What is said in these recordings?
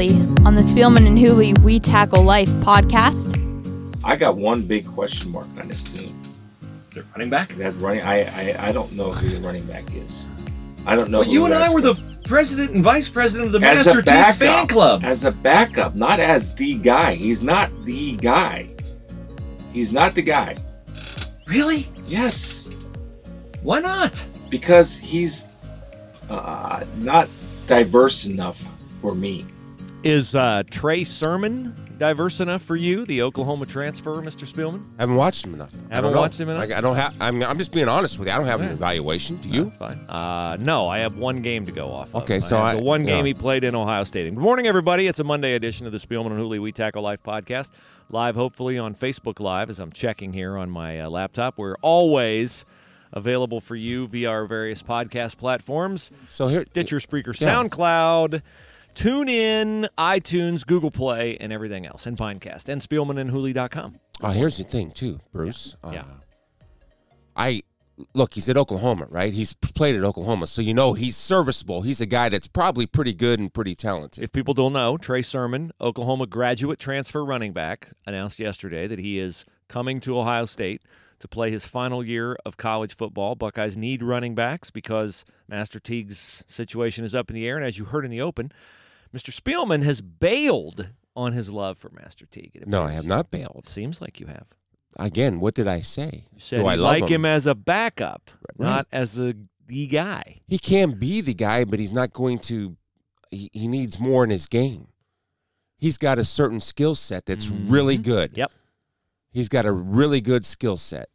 Hooley on the Spielman and Hooley We Tackle Life podcast. I got one big question mark on this team. The running back? That running, I, I, I don't know who the running back is. I don't know. Well, you and I were the president and vice president of the as Master a Team fan club. as a backup, not as the guy. He's not the guy. He's not the guy. Really? Yes, Why not? because he's uh, not diverse enough for me. Is uh, Trey Sermon diverse enough for you, the Oklahoma transfer, Mr. Spielman? I haven't watched him enough. I Haven't watched him enough? I, I don't have. I'm, I'm just being honest with you. I don't have Yeah. an evaluation. Do you? That's fine. Uh, no, I have one game to go off. Of. Okay, so have I- the one game yeah. he played in Ohio State. Good morning, everybody. It's a Monday edition of the Spielman and Hooley We Tackle Life podcast, live hopefully on Facebook Live as I'm checking here on my uh, laptop. We're always available for you via our various podcast platforms. So here- Stitcher, Spreaker, Yeah. SoundCloud. Tune in, iTunes, Google Play, and everything else, and Pinecast, and Spielman and SpielmanandHooley.com. Uh, here's the thing, too, Bruce. Yeah. Uh, I look. He's at Oklahoma, right? He's played at Oklahoma, so you know he's serviceable. He's a guy that's probably pretty good and pretty talented. If people don't know, Trey Sermon, Oklahoma graduate transfer running back, announced yesterday that he is coming to Ohio State to play his final year of college football. Buckeyes need running backs because Master Teague's situation is up in the air. And as you heard in the open, Mr. Spielman has bailed on his love for Master Teague. no, I have not It bailed. seems like you have. Again, what did I say? You said Do I like him? as a backup, Right. not as a the guy. He can be the guy, but he's not going to. He, he needs more in his game. He's got a certain skill set that's really Mhm. good. Yep. He's got a really good skill set.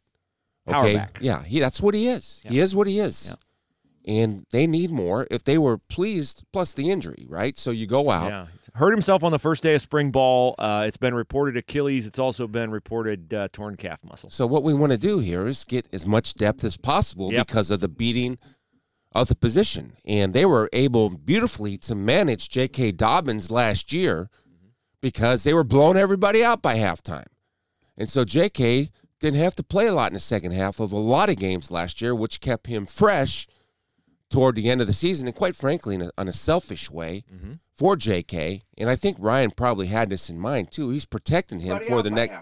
Okay. Yeah, he that's what he is. He is what he is. Yeah. And they need more if they were pleased, plus the injury, right? So you go out. Yeah, hurt himself on the first day of spring ball. Uh, it's been reported Achilles. It's also been reported uh, torn calf muscle. So what we want to do here is get as much depth as possible Yep. because of the beating of the position. And they were able beautifully to manage J.K. Dobbins last year because they were blowing everybody out by halftime. And so J.K. didn't have to play a lot in the second half of a lot of games last year, which kept him fresh toward the end of the season. And quite frankly, in a, on a selfish way Mm-hmm. for J.K. And I think Ryan probably had this in mind too. He's protecting him for the next.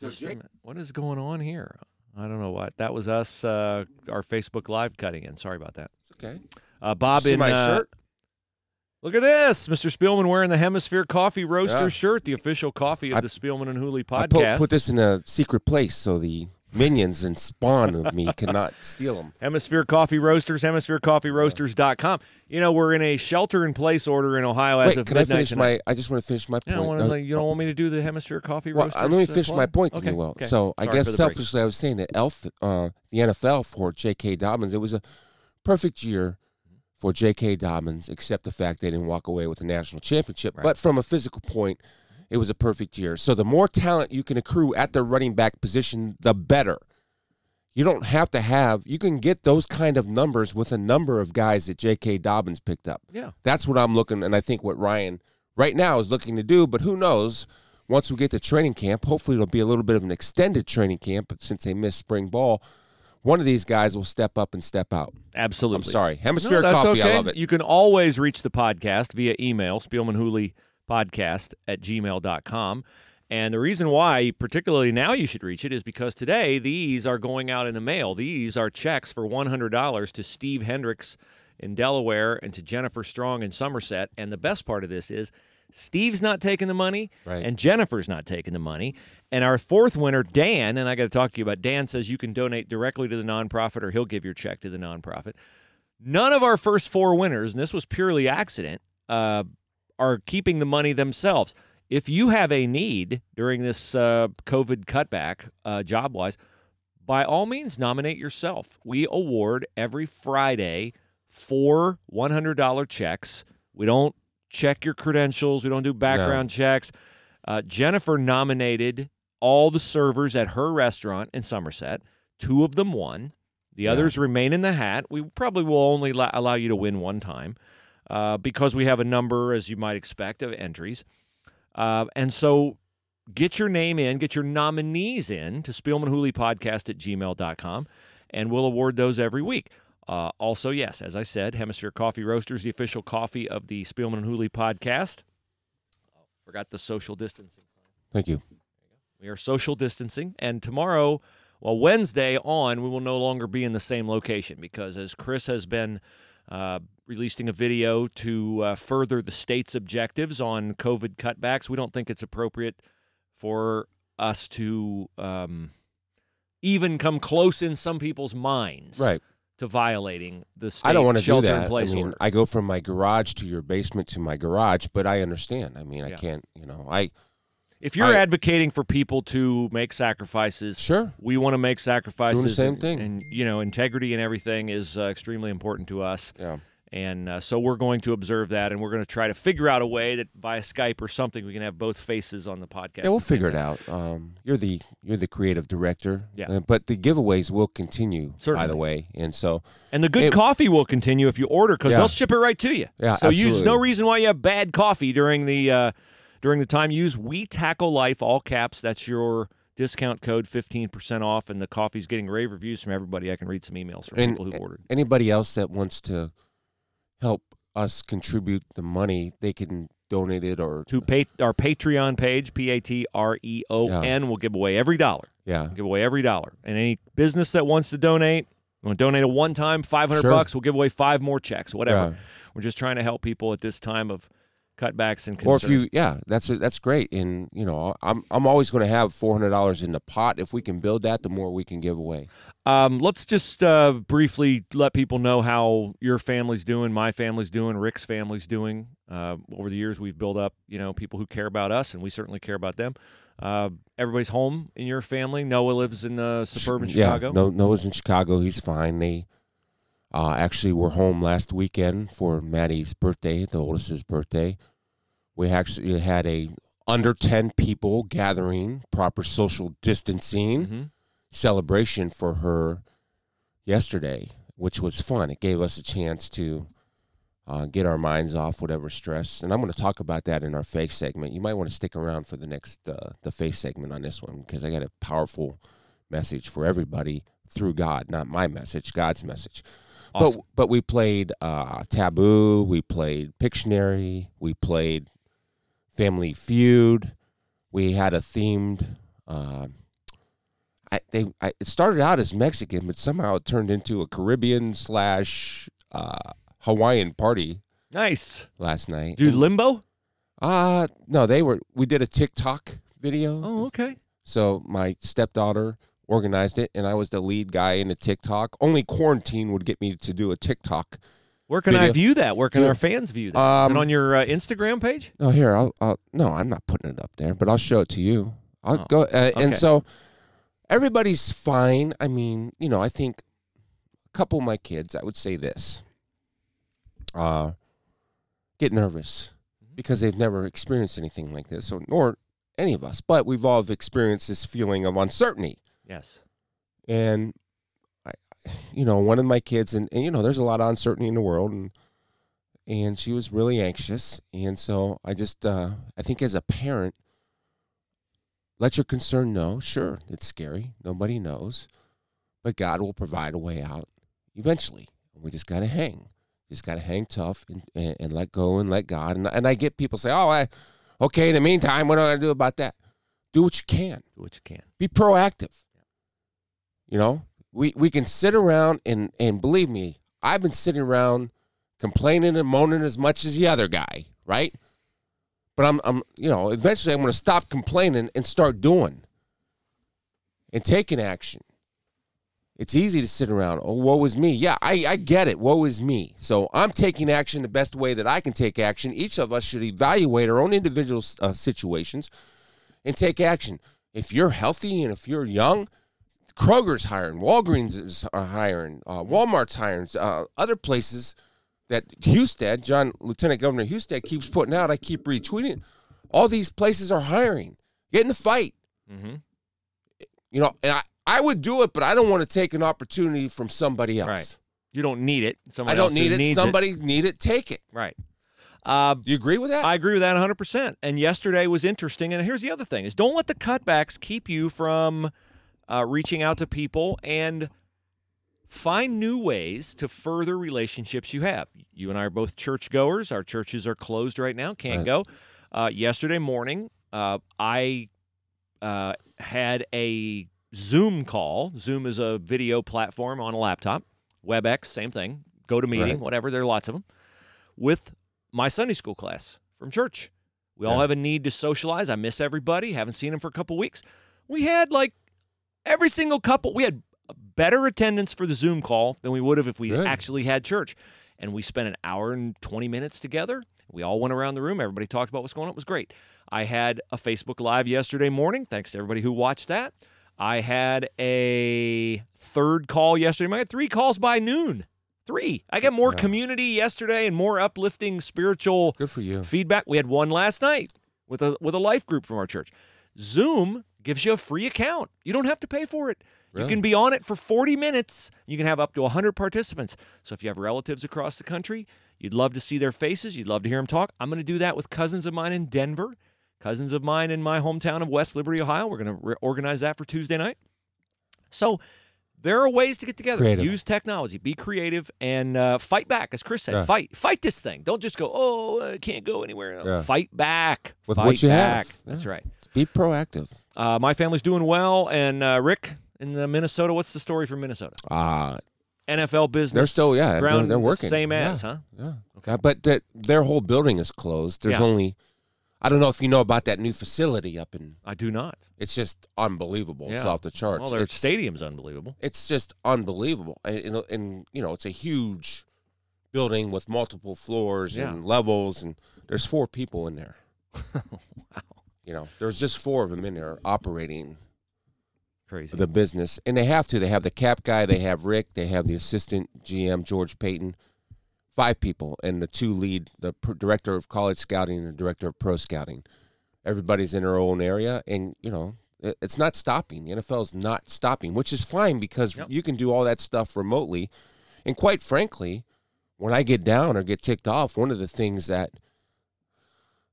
Just a minute. What is going on here? I don't know what. That was us, uh, our Facebook Live cutting in. Sorry about that. Okay. Uh, Bob See in my uh, shirt? Look at this, Mr. Spielman wearing the Hemisphere Coffee Roaster Yeah. shirt, the official coffee of I- the Spielman and Hooley I podcast. put, put this in a secret place so the minions and spawn of me cannot steal them. Hemisphere Coffee Roasters, hemispherecoffeeroasters.com. You know, we're in a shelter in place order in Ohio as Wait, of can I finish tonight. my? I just want to finish my Yeah, I point. wanna Uh, you don't want me to do the Hemisphere Coffee well, Roasters? uh, let me uh, finish my point, okay. you will. okay. So I guess the break. selfishly, I was saying that Elf, uh, the NFL for J.K. Dobbins, it was a perfect year for J.K. Dobbins, except the fact they didn't walk away with a national championship. Right. But from a physical point, it was a perfect year. So the more talent you can accrue at the running back position, the better. You don't have to have. You can get those kind of numbers with a number of guys that J.K. Dobbins picked up. Yeah. That's what I'm looking, and I think what Ryan right now is looking to do. But who knows? Once we get to training camp, hopefully it'll be a little bit of an extended training camp. But since they missed spring ball, one of these guys will step up and step out. Absolutely. I'm sorry, No, Hemisphere that's Coffee. okay. I love it. You can always reach the podcast via email, Spielman Hooley podcast at gmail.com. And the reason why, particularly now, you should reach it is because today these are going out in the mail. These are checks for $100 to Steve Hendricks in Delaware and to Jennifer Strong in Somerset. And the best part of this is Steve's not taking the money Right. and Jennifer's not taking the money. And our fourth winner, Dan, and I got to talk to you about Dan says you can donate directly to the nonprofit or he'll give your check to the nonprofit. None of our first four winners, and this was purely accident, uh, are keeping the money themselves. If you have a need during this uh, COVID cutback, uh, job wise, by all means, nominate yourself. We award every Friday four $100 checks. We don't check your credentials, we don't do background checks. Uh, Jennifer nominated all the servers at her restaurant in Somerset. Two of them won. The Yeah. others remain in the hat. We probably will only la- allow you to win one time uh, because we have a number, as you might expect, of entries. Uh, and so get your name in, get your nominees in to Spielman Hooley Podcast at gmail.com, and we'll award those every week. Uh, also, yes, as I said, Hemisphere Coffee Roasters, the official coffee of the Spielman and Hooley podcast. Forgot the social distancing. Thank you. We are social distancing, and tomorrow, well, Wednesday on, we will no longer be in the same location because as Chris has been uh, releasing a video to uh, further the state's objectives on COVID cutbacks, we don't think it's appropriate for us to um, even come close in some people's minds Right. to violating the state I don't want to do that. in place I mean, order. I go from my garage to your basement to my garage, but I understand. I mean, I can't. You know, I If you're I- advocating for people to make sacrifices, sure. we want to make sacrifices. same and, thing. and you know, integrity and everything is uh, extremely important to us. Yeah. And uh, so we're going to observe that, and we're going to try to figure out a way that via Skype or something we can have both faces on the podcast. Yeah, we'll at the same figure it out. Um, you're the you're the creative director. Yeah. Uh, but the giveaways will continue. By the way, and so And the good It- coffee will continue if you order because Yeah. they'll ship it right to you. Yeah, So you, there's no reason why you have bad coffee during the uh, during the time. Use We Tackle Life all caps. That's your discount code, fifteen percent off, and the coffee's getting rave reviews from everybody. I can read some emails from And- people who've ordered. anybody else that wants to help us contribute the money, they can donate it or to pay, our Patreon page, P A T R E O N, We'll give away every dollar. yeah. We'll give away every dollar. And any business that wants to donate, want to donate a one time, 500 Sure. bucks, we'll give away five more checks, whatever. Yeah. We're just trying to help people at this time of cutbacks and Or if you, yeah, that's that's great. And you know, I'm I'm always going to have four hundred dollars in the pot. If we can build that, the more we can give away. Um, let's just uh, briefly let people know how your family's doing, my family's doing, Rick's family's doing. Uh, over the years, we've built up, you know, people who care about us, and we certainly care about them. Uh, everybody's home in your family. Noah lives in uh, suburban yeah, Chicago. No, Noah's in Chicago. He's fine. They uh, actually, we're home last weekend for Maddie's birthday, the oldest's birthday. We actually had a under ten people gathering, proper social distancing. Mhm. celebration for her yesterday, which was fun. It gave us a chance to uh, get our minds off whatever stress. And I'm going to talk about that in our face segment. You might want to stick around for the next uh, the face segment on this one because I got a powerful message for everybody through God, not my message, God's message. Awesome. But but we played uh, Taboo, we played Pictionary, we played Family Feud. We had a themed. Uh, I, they I, it started out as Mexican, but somehow it turned into a Caribbean slash uh, Hawaiian party Nice. last night. Dude, Limbo? uh no, they were. We did a TikTok video. Oh, okay. So my stepdaughter organized it, and I was the lead guy in the TikTok. Only quarantine would get me to do a TikTok. Where can I view that? Where can Dude, our fans view that? um, it on your uh, Instagram page? Oh, here, I'll, I'll. No, I'm not putting it up there, but I'll show it to you. I'll Oh, go. Uh, okay. And so everybody's fine. I mean, you know, I think a couple of my kids, I would say this, uh, get nervous because they've never experienced anything like this, or nor any of us. But we've all experienced this feeling of uncertainty, Yes. and I, you know, one of my kids, and, and you know, there's a lot of uncertainty in the world, and and she was really anxious, and so I just, uh, I think as a parent, let your concern know. Sure, it's scary. Nobody knows, but God will provide a way out eventually. We just gotta hang, just gotta hang tough and, and, and let go and let God. And and I get people say, oh, I, okay. In the meantime, what am I gonna do about that? Do what you can Do what you can. be proactive. You know, we we can sit around and and believe me, I've been sitting around complaining and moaning as much as the other guy, right? But I'm I'm you know, eventually I'm going to stop complaining and start doing and taking action. It's easy to sit around, oh, woe is me. Yeah, I, I get it. Woe is me. So I'm taking action the best way that I can take action. Each of us should evaluate our own individual uh, situations and take action. If you're healthy and if you're young, Kroger's hiring, Walgreens is hiring, uh, Walmart's hiring, uh, other places that Husted, Jon Lieutenant Governor Husted keeps putting out. I keep retweeting. All these places are hiring. Get in the fight. Mm-hmm. You know, and I, I would do it, but I don't want to take an opportunity from somebody else. Right. You don't need it. I don't need it. Somebody need it. Take it. Right. Uh, you agree with that? I agree with that 100%. And yesterday was interesting. And here's the other thing is don't let the cutbacks keep you from uh, reaching out to people and find new ways to further relationships you have. You and I are both churchgoers. Our churches are closed right now, can't Right. go. Uh, yesterday morning, uh, I uh, had a Zoom call. Zoom is a video platform on a laptop. WebEx, same thing. Go to meeting, Right. whatever. There are lots of them. With my Sunday school class from church. We all have a need to socialize. I miss everybody. Haven't seen them for a couple weeks. We had like every single couple. We had better attendance for the Zoom call than we would have if we Good. actually had church. And we spent an hour and 20 minutes together. We all went around the room. Everybody talked about what's going on. It was great. I had a Facebook Live yesterday morning. Thanks to everybody who watched that. I had a third call yesterday. I had three calls by noon. Three. I got more Yeah. community yesterday and more uplifting spiritual Good for you. feedback. We had one last night with a with a life group from our church. Zoom gives you a free account. You don't have to pay for it. You can be on it for 40 minutes. You can have up to 100 participants. So if you have relatives across the country, you'd love to see their faces, you'd love to hear them talk. I'm going to do that with cousins of mine in Denver, cousins of mine in my hometown of West Liberty, Ohio. We're going to re- organize that for Tuesday night. So there are ways to get together. Creative. Use technology, be creative, and uh, fight back. As Chris said, Yeah. fight, fight this thing. Don't just go, oh, I can't go anywhere. Yeah. Fight back. With fight what you back. have. That's Yeah. right. Be proactive. Uh, my family's doing well, and uh, Rick in the Minnesota. What's the story from Minnesota? Uh, NFL business. They're still- yeah, they're- ground, they're working. Same Yeah. as, huh? yeah. Yeah, but that their whole building is closed. There's Yeah. only, I don't know if you know about that new facility up in. I do not. It's just unbelievable. It's Yeah. off the charts. Well, their it's, stadium's unbelievable. It's just unbelievable, and, and, and you know it's a huge building with multiple floors Yeah. and levels, and there's four people in there. wow, You know, there's just four of them in there operating crazy. the business, and they have to. They have the cap guy, they have Rick, they have the assistant GM George Paton, five people, and the two lead, the director of college scouting and the director of pro scouting. Everybody's in their own area, and you know it- it's not stopping. The NFL's not stopping, which is fine because Yep. you can do all that stuff remotely. And quite frankly, when I get down or get ticked off, one of the things that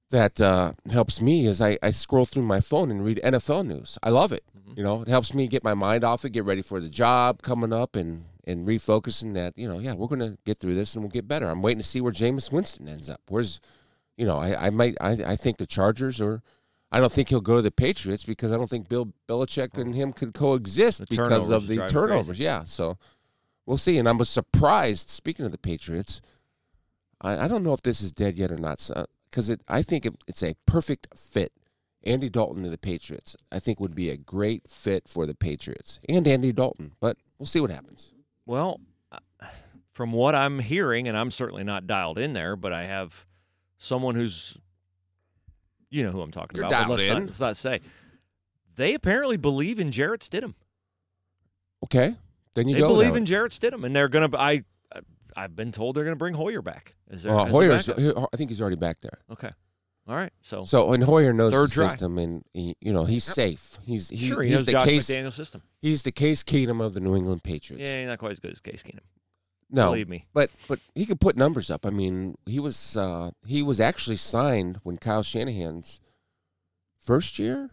that uh, helps me is I, I scroll through my phone and read NFL news. I love it. Mhm. You know, it helps me get my mind off it, get ready for the job coming up, and and refocusing that. You know, yeah, we're gonna get through this and we'll get better. I'm waiting to see where Jameis Winston ends up. Where's, you know, I, I might I, I think the Chargers or. I don't think he'll go to the Patriots because I don't think Bill Belichick and mm. him could coexist The because of the him crazy. turnovers. Yeah, so we'll see. And I'm surprised. Speaking of the Patriots, I, I don't know if this is dead yet or not, because it. I think it, it's a perfect fit. Andy Dalton to the Patriots, I think, would be a great fit for the Patriots and Andy Dalton. But we'll see what happens. Well, uh, from what I'm hearing, and I'm certainly not dialed in there, but I have someone who's, you know, who I'm talking You're about. let's in. Not, let's not say. They apparently believe in Jarrett Stidham. Okay, then you they go. believe that in Jarrett Stidham, and they're gonna. I, I've been told they're gonna bring Hoyer back. Is there? A Hoyer's. I think he's already back there. okay. All right. So, So and Hoyer knows the try. system, and he, you know he's safe. He's he, sure, he he's knows the Josh case. McDaniel's system. He's the Case Keenum of the New England Patriots. Yeah, he's not quite as good as Case Keenum. no, Believe me. but but he could put numbers up. I mean, he was uh, he was actually signed when Kyle Shanahan's first year,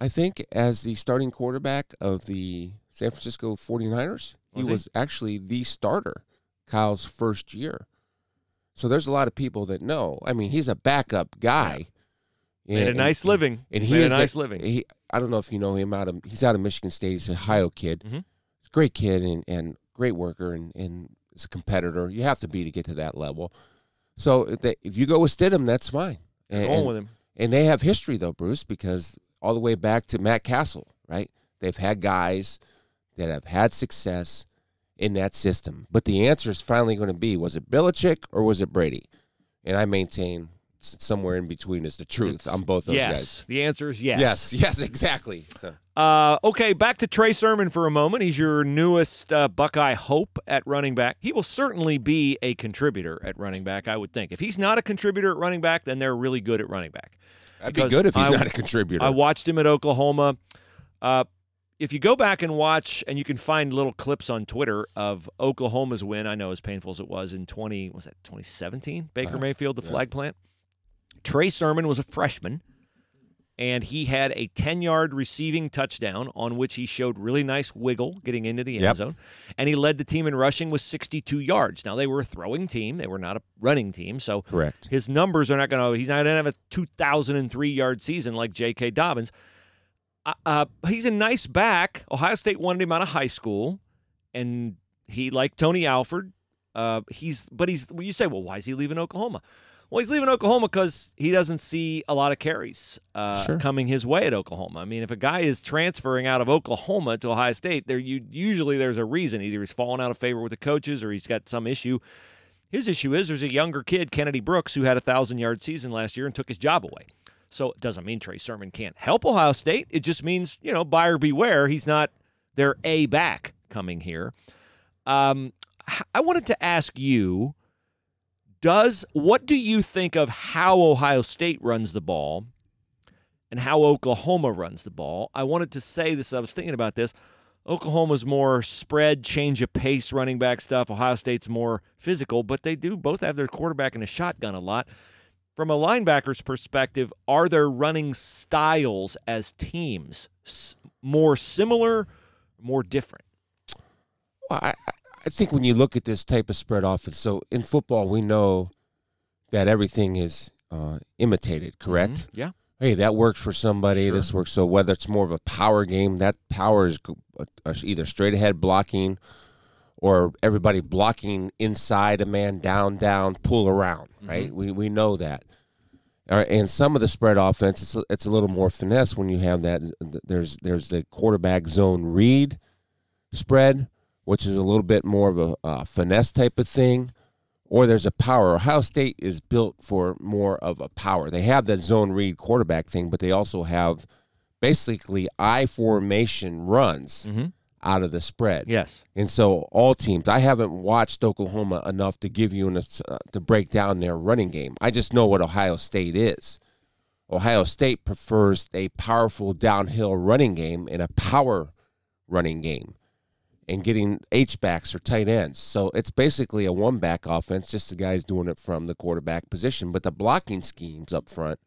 I think, as the starting quarterback of the San Francisco 49ers. Was he he? was actually the starter Kyle's first year. So there's a lot of people that know. I mean, he's a backup guy. Made a And- nice living. and he made is a nice living. He, I don't know if you know him out of he's out of Michigan State. He's a Ohio kid. Mhm. Great kid and, and great worker and, and is a competitor. You have to be to get to that level. So if, they, if you go with Stidham, that's fine. And, going and, with him. and they have history though, Bruce, because all the way back to Matt Cassel, right? They've had guys that have had success in that system. But the answer is finally going to be: was it Belichick or was it Brady? And I maintain somewhere in between is the truth It's- on both those yes. guys. The answer is yes. Yes, yes, exactly. So, Uh, okay, back to Trey Sermon for a moment. He's your newest uh, Buckeye hope at running back. He will certainly be a contributor at running back, I would think. If he's not a contributor at running back, then they're really good at running back. that'd be good if he's I- not a contributor. I watched him at Oklahoma. Uh, if you go back and watch, and you can find little clips on Twitter of Oklahoma's win, I know as painful as it was in 20, was that 2017? Baker Uh, Mayfield, the yeah. flag plant. Trey Sermon was a freshman, and he had a 10 yard receiving touchdown on which he showed really nice wiggle getting into the end Yep. zone. And he led the team in rushing with 62 yards. Now, they were a throwing team, they were not a running team. So Correct. his numbers are not going to, he's not going to have a 2,003 yard season like J.K. Dobbins. Uh, uh, he's a nice back. Ohio State wanted him out of high school, and he, like Tony Alford, uh, he's, but he's, well, you say, well, why is he leaving Oklahoma? Well, he's leaving Oklahoma because he doesn't see a lot of carries uh, Sure. coming his way at Oklahoma. I mean, if a guy is transferring out of Oklahoma to Ohio State, there you usually there's a reason. Either he's fallen out of favor with the coaches or he's got some issue. His issue is there's a younger kid, Kennedy Brooks, who had a thousand yard season last year and took his job away. So it doesn't mean Trey Sermon can't help Ohio State. It just means you know buyer beware. He's not their a back coming here. Um, I wanted to ask you does what do you think of how Ohio State runs the ball and how Oklahoma runs the ball? I wanted to say this. I was thinking about this. Oklahoma's more spread, change of pace, running back stuff. Ohio State's more physical, but they do both have their quarterback in a shotgun a lot. From a linebacker's perspective, are their running styles as teams more similar, more different? Well, I, I- think when you look at this type of spread offense, so in football, we know that everything is uh, imitated, correct? Mhm. Yeah. Hey, that works for somebody. Sure. This works. So whether it's more of a power game, that power is uh, either straight ahead blocking, or everybody blocking inside a man, down, down, pull around. Right? We we know that. All right, and some of the spread offense, it's, it's a little more finesse when you have that. There's there's the quarterback zone read spread, which is a little bit more of a uh, finesse type of thing, or there's a power. Ohio State is built for more of a power. They have that zone read quarterback thing, but they also have basically I formation runs Mm-hmm. Out of the spread. Yes. And so all teams, I haven't watched Oklahoma enough to give you an, uh, to break down their running game. I just know what Ohio State is. Ohio State prefers a powerful downhill running game and a power running game and getting H backs or tight ends. So it's basically a one back offense, just the guys doing it from the quarterback position. But the blocking schemes up front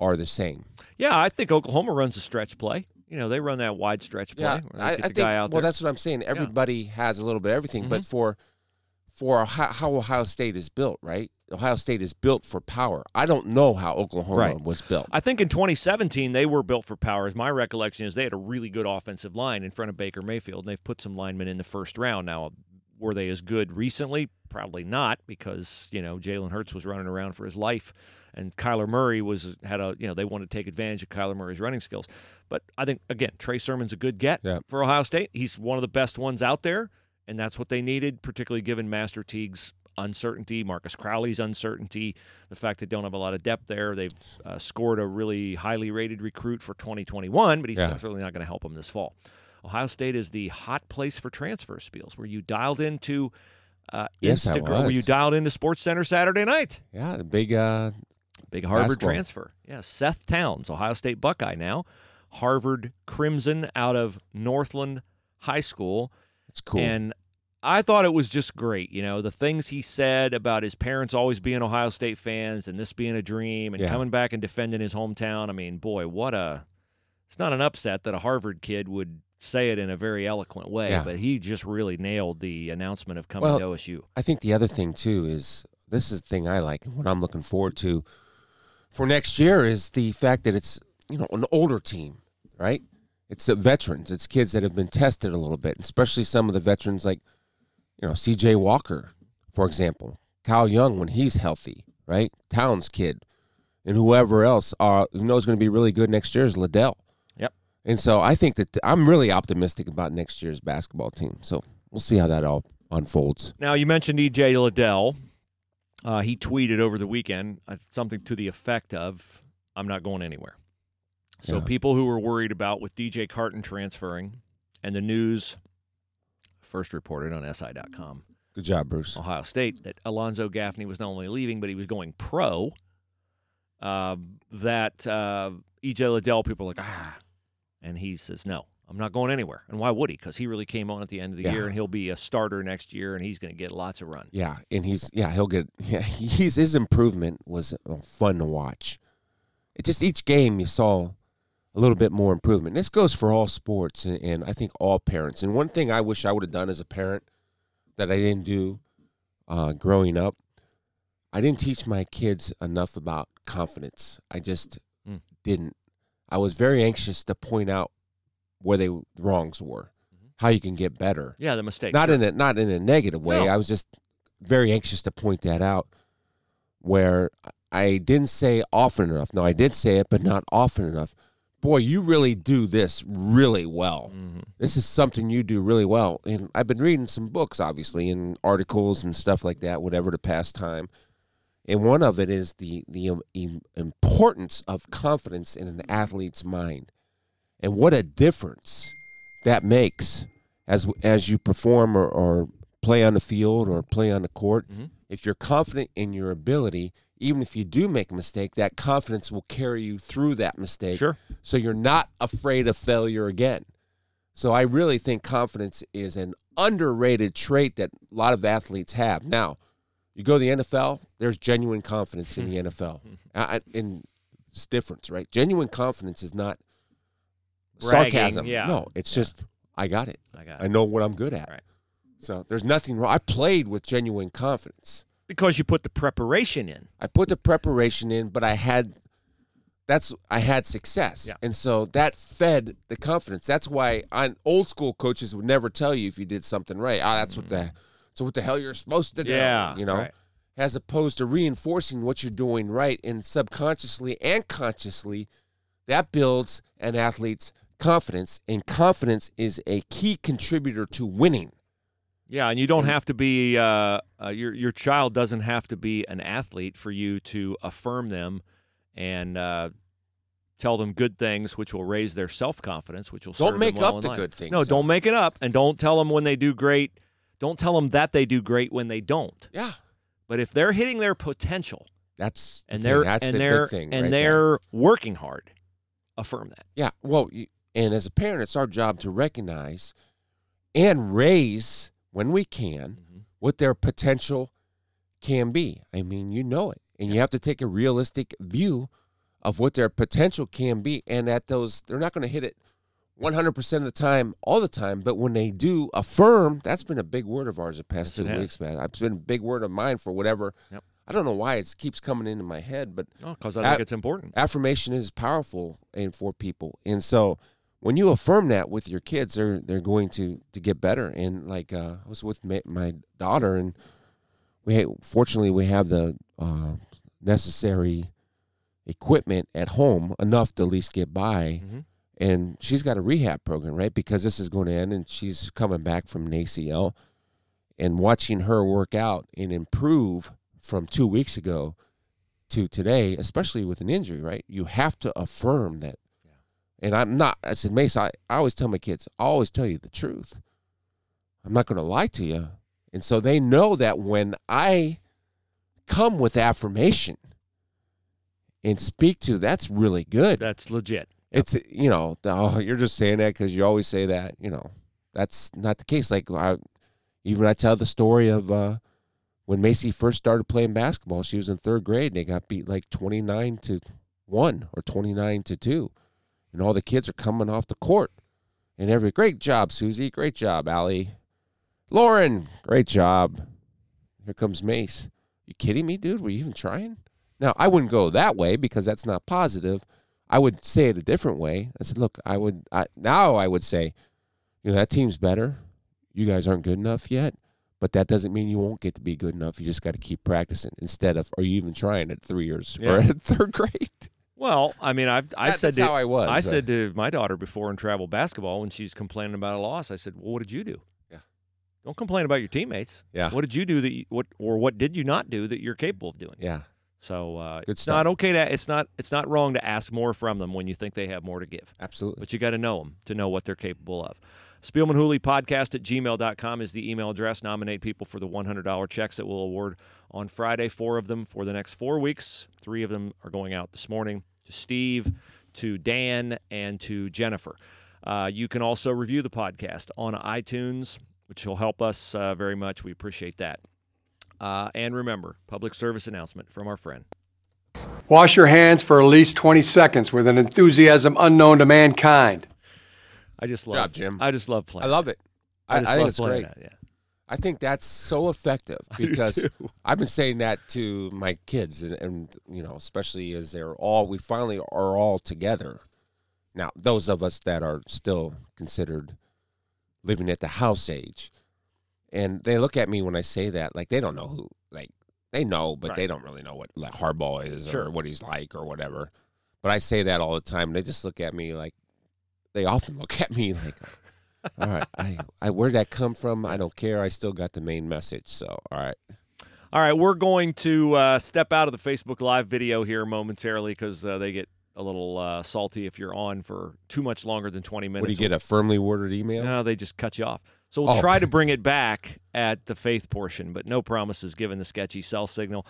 are the same. Yeah, I think Oklahoma runs a stretch play. You know, they run that wide stretch play. they I, I think. well, there. that's what I'm saying. Everybody has a little bit of everything, but Mhm. for for how, how Ohio State is built, right? Ohio State is built for power. I don't know how Oklahoma Right. was built. I think in 2017 they were built for power. As my recollection is, they had a really good offensive line in front of Baker Mayfield, and they've put some linemen in the first round. Now, were they as good recently? Probably not, because you know Jalen Hurts was running around for his life, and Kyler Murray was had a you know they wanted to take advantage of Kyler Murray's running skills. But I think again, Trey Sermon's a good get Yeah. for Ohio State. He's one of the best ones out there, and that's what they needed, particularly given Master Teague's uncertainty, Marcus Crowley's uncertainty, the fact they don't have a lot of depth there. They've uh, scored a really highly rated recruit for 2021, but he's Yeah. certainly not going to help them this fall. Ohio State is the hot place for transfer spiels. Were you dialed into uh, Yes, Instagram? Were you dialed into Sports Center Saturday night? yeah, the big. Uh, Big Harvard Basketball. transfer. Yeah, Seth Towns, Ohio State Buckeye now. Harvard Crimson out of Northland High School. it's cool. And I thought it was just great. You know, the things he said about his parents always being Ohio State fans and this being a dream and Yeah. coming back and defending his hometown. I mean, boy, what a. It's not an upset that a Harvard kid would say it in a very eloquent way, Yeah. but he just really nailed the announcement of coming Well, to OSU. I think the other thing too is this is the thing I like and what I'm looking forward to for next year is the fact that it's you know an older team, right? It's the veterans, it's kids that have been tested a little bit, especially some of the veterans like you know C.J. Walker, for example, Kyle Young when he's healthy, right? Towns kid, and whoever else uh, who knows going to be really good next year is Liddell. Yep. And so I think that I'm really optimistic about next year's basketball team. So we'll see how that all unfolds. Now, you mentioned EJ Liddell. Uh, he tweeted over the weekend uh, something to the effect of, I'm not going anywhere. So, Yeah. people who were worried about with DJ Carton transferring and the news first reported on SI.com, Good job, Bruce. Ohio State, that Alonzo Gaffney was not only leaving, but he was going pro. Uh, that uh, EJ Liddell, people are like, ah. And he says, no, I'm not going anywhere. And why would he? Because he really came on at the end of the Yeah. year and he'll be a starter next year and he's going to get lots of run. Yeah, and he's yeah he'll get yeah he's his improvement was uh, fun to watch. It just each game you saw a little bit more improvement. This goes for all sports and, and I think all parents. And one thing I wish I would have done as a parent that I didn't do uh, growing up, I didn't teach my kids enough about confidence. I just Mm. didn't. I was very anxious to point out where they the wrongs were, how you can get better. Yeah, the mistake. not sure. in a not in a negative way. No. I was just very anxious to point that out. Where I didn't say often enough. No, I did say it, but not often enough. Boy, you really do this really well. Mhm. This is something you do really well. And I've been reading some books, obviously, and articles and stuff like that, whatever to pass time. And one of it is the the um, importance of confidence in an athlete's mind, and what a difference that makes as as you perform or, or play on the field or play on the court. Mhm. If you're confident in your ability, even if you do make a mistake, that confidence will carry you through that mistake Sure. so you're not afraid of failure again. So I really think confidence is an underrated trait that a lot of athletes have. Now, you go to the NFL, there's genuine confidence in the NFL. I, I- and it's difference, right? Genuine confidence is not Bragging, sarcasm. yeah. No, it's Yeah. just I got it. I got I know what I'm good at. Right. So there's nothing wrong. I played with genuine confidence. because you put the preparation in. I put the preparation in, but I had that's I had success, Yeah. and so that fed the confidence. That's why on old school coaches would never tell you if you did something right. Ah, that's what the so what the hell you're supposed to do. Yeah, you know, right. as opposed to reinforcing what you're doing right, and subconsciously and consciously, that builds an athlete's confidence, and confidence is a key contributor to winning. Yeah, and you don't have to be uh, uh, your your child doesn't have to be an athlete for you to affirm them and uh, tell them good things, which will raise their self confidence, which will Don't make well up the life. good things, No, though. don't make it up, and don't tell them when they do great. Don't tell them that they do great when they don't. Yeah, But if they're hitting their potential that's the and thing. they're and the they're and right they're working hard, affirm that. Yeah, well, you, and as a parent, it's our job to recognize and raise when we can Mhm. what their potential can be. I mean, you know it, and you have to take a realistic view of what their potential can be, and that those they're not going to hit it 100% of the time all the time but when they do affirm that's been a big word of ours the past Yes, two weeks man it's been a big word of mine for whatever Yep. i don't know why it keeps coming into my head but No, because I A- think it's important. affirmation is powerful and for people and so when you affirm that with your kids they're they're going to to get better and like uh, i was with ma- my daughter and we fortunately we have the uh, necessary equipment at home enough to at least get by Mhm. and she's got a rehab program right because this is going to end and she's coming back from an acl and watching her work out and improve from two weeks ago to today, especially with an injury, right? You have to affirm that. And I'm not, I said, Mace, I, I always tell my kids, I always tell you the truth. I'm not going to lie to you. And so they know that when I come with affirmation and speak to, that's really good. That's legit. It's, you know, oh, you're just saying that because you always say that. You know, that's not the case. Like, I, even I tell the story of, uh, when Macy first started playing basketball, she was in third grade and they got beat like 29 to 1 or 29 to 2. And all the kids are coming off the court. And every great job, Susie. Great job, Allie. Lauren, great job. Here comes Mace. You kidding me, dude? Were you even trying? Now, I wouldn't go that way because that's not positive. I would say it a different way. I said, look, I would, I, now I would say, you know, that team's better. You guys aren't good enough yet but that doesn't mean you won't get to be good enough. You just got to keep practicing instead of are you even trying at three years Yeah. or at third grade? Well, I mean, I've I said to, how I was. I said to my daughter before in travel basketball when she's complaining about a loss, I said, "Well, what did you do? Yeah. Don't complain about your teammates. Yeah. What did you do that? You, what or what did you not do that you're capable of doing? yeah, So uh, it's stuff. not okay to it's not it's not wrong to ask more from them when you think they have more to give. absolutely. But you got to know them to know what they're capable of. Spielman Hooley podcast at gmail.com is the email address. Nominate people for the $100 checks that we'll award on Friday, four of them for the next four weeks. Three of them are going out this morning to Steve, to Dan, and to Jennifer. Uh, you can also review the podcast on iTunes, which will help us uh, very much. We appreciate that. Uh, and remember, public service announcement from our friend. Wash your hands for at least 20 seconds with an enthusiasm unknown to mankind. I just love job, Jim. I just love playing. I love it. I, just I love think it's great. that, yeah. I think that's so effective because. I've been saying that to my kids, and, and you know, especially as they're all we finally are all together. Now, those of us that are still considered living at the house age, and they look at me when I say that like they don't know who, like they know, but they don't really know what like Harbaugh is Sure. or what he's like or whatever. But I say that all the time. And they just look at me like they often look at me like, all right, I, I where'd that come from? I don't care. I still got the main message. So, all right. All right, we're going to uh, step out of the Facebook Live video here momentarily because uh, they get a little uh, salty if you're on for too much longer than 20 minutes. What do you get? A firmly worded email? No, they just cut you off. So we'll Oh. try to bring it back at the faith portion, but no promises given the sketchy cell signal.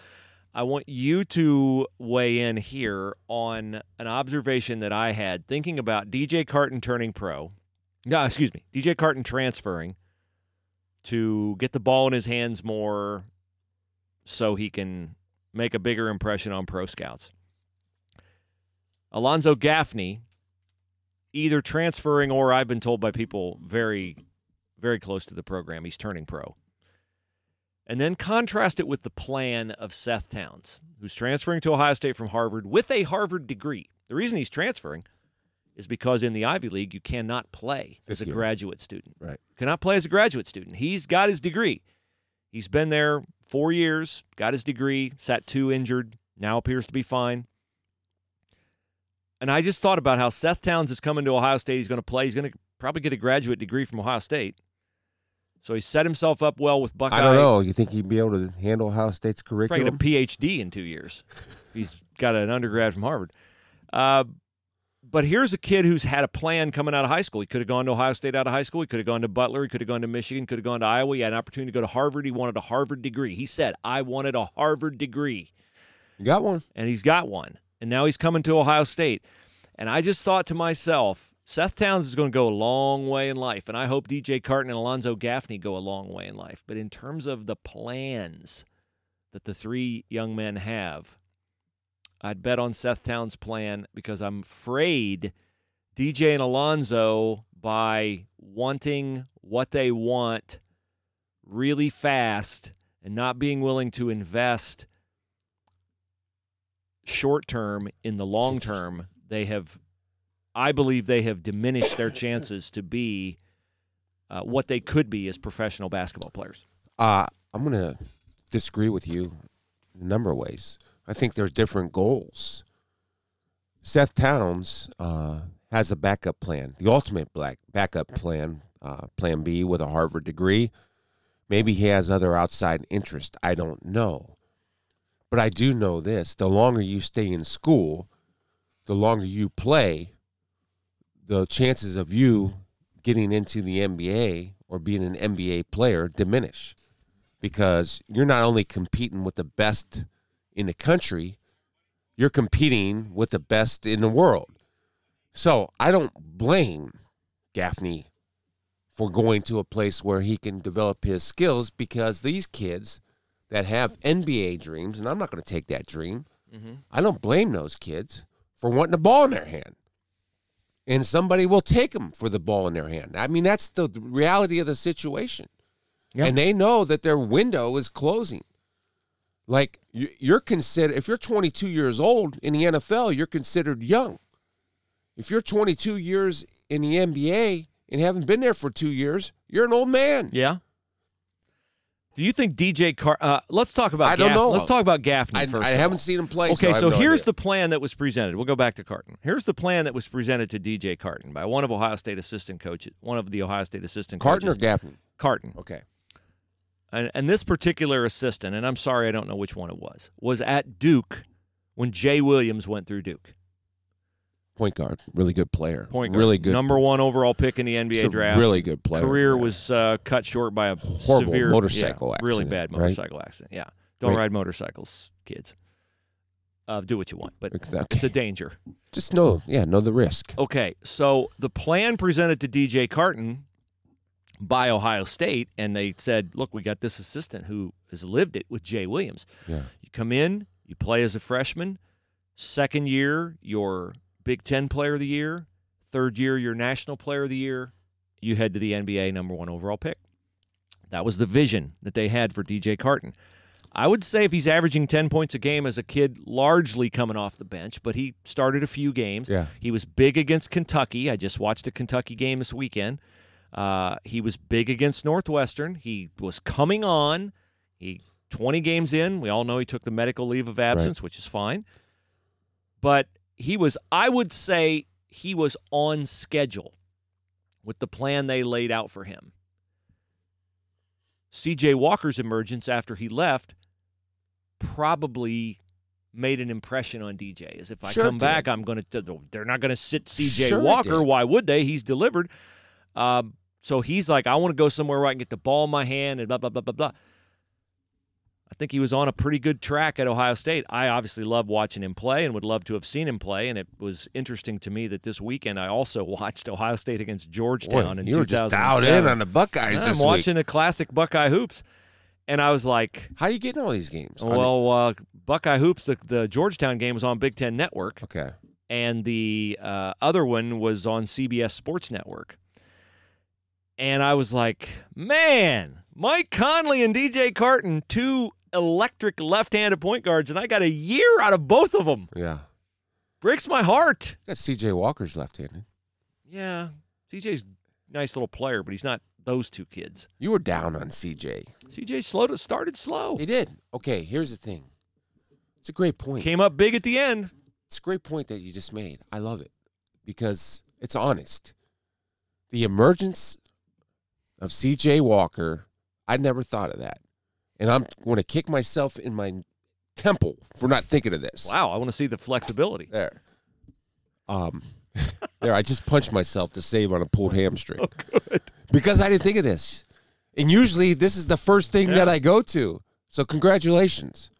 I want you to weigh in here on an observation that I had thinking about DJ Carton turning pro. No, excuse me, DJ Carton transferring to get the ball in his hands more so he can make a bigger impression on pro scouts. Alonzo Gaffney either transferring or I've been told by people very, very close to the program, he's turning pro. And then contrast it with the plan of Seth Towns, who's transferring to Ohio State from Harvard with a Harvard degree. The reason he's transferring is because in the Ivy League, you cannot play as a graduate student. Right. Cannot play as a graduate student. He's got his degree. He's been there four years, got his degree, sat two injured, now appears to be fine. And I just thought about how Seth Towns is coming to Ohio State. He's going to play. He's going to probably get a graduate degree from Ohio State. So he set himself up well with Buckeye. I don't know. You think he'd be able to handle Ohio State's curriculum? Probably get a? PhD in two years. He's got an undergrad from Harvard. Uh, but here's a kid who's had a plan coming out of high school. He could have gone to Ohio State out of high school. He could have gone to Butler. He could have gone to Michigan. Could have gone to Iowa. He had an opportunity to go to Harvard. He wanted a Harvard degree. He said, I wanted a Harvard degree. You got one. And he's got one. And now he's coming to Ohio State. And I just thought to myself, Seth Towns is going to go a long way in life. And I hope DJ Carton and Alonzo Gaffney go a long way in life. But in terms of the plans that the three young men have, I'd bet on Seth Towns' plan because I'm afraid DJ and Alonzo, by wanting what they want really fast and not being willing to invest short term in the long term, they have, I believe, they have diminished their chances to be uh, what they could be as professional basketball players. Uh, I'm going to disagree with you in a number of ways. I think there's different goals. Seth Towns uh, has a backup plan, the ultimate black backup plan, uh, Plan B with a Harvard degree. Maybe he has other outside interest. I don't know. But I do know this the longer you stay in school, the longer you play, the chances of you getting into the NBA or being an NBA player diminish because you're not only competing with the best in the country, you're competing with the best in the world. So I don't blame Gaffney for going to a place where he can develop his skills because these kids that have NBA dreams, and I'm not going to take that dream, mm-hmm. I don't blame those kids for wanting the ball in their hand. And somebody will take them for the ball in their hand. I mean, that's the reality of the situation. Yeah. And they know that their window is closing. Like you- you're considered, if you're 22 years old in the NFL, you're considered young. If you're 22 years in the NBA and haven't been there for two years, you're an old man. Yeah. Do you think DJ Car? Uh, let's talk about. I don't know. Let's talk about Gaffney I, first. I haven't seen him play. Okay, I have so no here's idea. the plan that was presented. We'll go back to Carton. Here's the plan that was presented to DJ Carton by one of Ohio State assistant coaches, one of the Ohio State assistant Carton or coaches. Gaffney. Carton. Okay. And, and this particular assistant, and I'm sorry I don't know which one it was, was at Duke when Jay Williams went through Duke. Point guard, really good player. Point guard, really good. number one overall pick in the NBA draft. Really good player. Career Yeah. was uh, cut short by a Horrible severe motorcycle yeah, really accident, bad right? motorcycle accident. Yeah, don't Right. ride motorcycles, kids. Uh, do what you want, but Okay. it's a danger. just know, yeah, know the risk. Okay, so the plan presented to DJ Carton by Ohio State, and they said, "Look, we got this assistant who has lived it with Jay Williams. Yeah. You come in, you play as a freshman, Second year, your Big Ten Player of the Year. Third year, your National Player of the Year. You head to the NBA number one overall pick. That was the vision that they had for DJ Carton. I would say if he's averaging 10 points a game as a kid, largely coming off the bench, but he started a few games. Yeah. He was big against Kentucky. I just watched a Kentucky game this weekend. Uh, he was big against Northwestern. He was coming on. He 20 games in. We all know he took the medical leave of absence, which is fine. But he was, I would say, he was on schedule with the plan they laid out for him. CJ Walker's emergence after he left probably made an impression on DJ. As if I Sure come did. back, I'm going to. They're not going to sit CJ Sure Walker. Why would they? He's delivered. Um, so he's like, I want to go somewhere where I can get the ball in my hand and blah blah blah blah blah. I think he was on a pretty good track at Ohio State. I obviously love watching him play and would love to have seen him play. And it was interesting to me that this weekend I also watched Ohio State against Georgetown Boy, in you were just 2007. dialed in on the Buckeyes I'm watching week. a classic Buckeye hoops, and I was like, How are you getting all these games? Well, uh, Buckeye hoops. The, the Georgetown game was on Big Ten Network, okay. and the uh, other one was on CBS Sports Network. And I was like, man, Mike Conley and DJ Carton, two electric left-handed point guards, and I got a year out of both of them. Yeah. Breaks my heart. Got CJ Walker's left-handed. Yeah, C.J.'s nice little player, but he's not those two kids. You were down on CJ. CJ slow to started slow. He did. Okay, here's the thing. It's a great point. Came up big at the end. It's a great point that you just made. I love it because it's honest. The emergence of CJ Walker, I never thought of that. And I'm going to kick myself in my temple for not thinking of this. Wow, I want to see the flexibility. There. Um, there, I just punched myself to save on a pulled hamstring. Oh, good. Because I didn't think of this. And usually this is the first thing that I go to. So congratulations.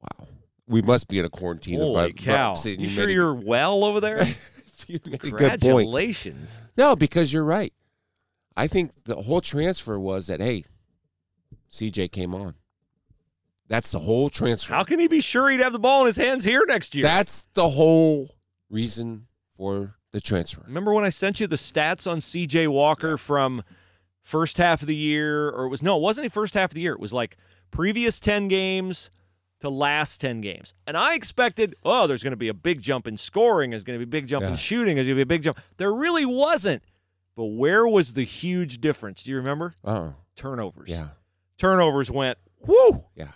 Wow. We must be in a quarantine. if Holy if I'm cow! saying You sure you're well over there? you made a good point. Congratulations. No, because you're right. I think the whole transfer was that hey, CJ came on. That's the whole transfer. How can he be sure he'd have the ball in his hands here next year? That's the whole reason for the transfer. Remember when I sent you the stats on CJ Walker from first half of the year, or it was no, it wasn't the first half of the year. It was like previous ten games to last ten games, and I expected, oh, there's going to be a big jump in scoring, there's going to be a big jump Yeah. in shooting, there's going to be a big jump. There really wasn't. But where was the huge difference? Do you remember? Oh, Turnovers. yeah, Turnovers went whoo. yeah.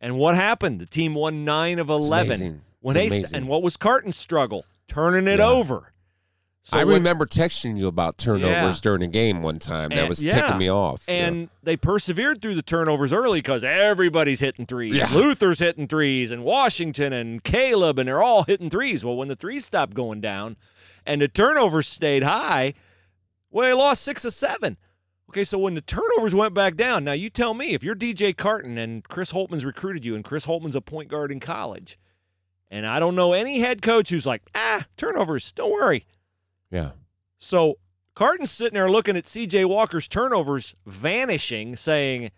And what happened? The team won nine of It's eleven. amazing. When It's they amazing. and what was Carton's struggle? Turning it Yeah. over. So I when- remember texting you about turnovers Yeah. during a game one time. That And- was yeah. ticking me off. Yeah. And they persevered through the turnovers early because everybody's hitting threes. Yeah. Luther's hitting threes, and Washington and Kaleb, and they're all hitting threes. Well, when the threes stopped going down and the turnovers stayed high, well, they lost six of seven. Okay, so when the turnovers went back down, now you tell me if you're DJ Carton and Chris Holtmann's recruited you, and Chris Holtmann's a point guard in college, and I don't know any head coach who's like, ah, turnovers, don't worry. yeah, So Carton's sitting there looking at CJ Walker's turnovers vanishing, saying,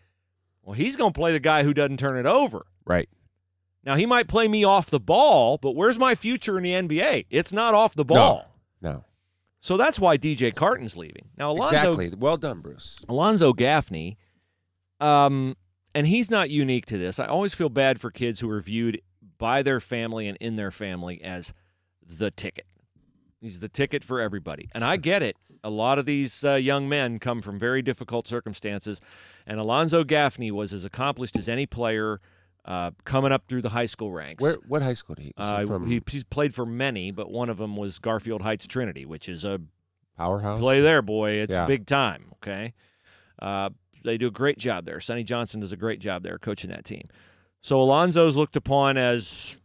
Well, he's going to play the guy who doesn't turn it over. right. Now, he might play me off the ball, but where's my future in the NBA? It's not off the ball. No, So that's why DJ Carton's leaving. Now, Alonzo, exactly. Well done, Bruce. Alonzo Gaffney, um, and he's not unique to this. I always feel bad for kids who are viewed by their family and in their family as the ticket. He's the ticket for everybody. And I get it. A lot of these uh, young men come from very difficult circumstances. And Alonzo Gaffney was as accomplished as any player uh, coming up through the high school ranks. Where? What high school did he? Uh, from he, he's played for many, but one of them was Garfield Heights Trinity, which is a powerhouse. play there, boy. It's Yeah. big time. Okay, uh, they do a great job there. Sonny Johnson does a great job there coaching that team. So Alonzo's looked upon as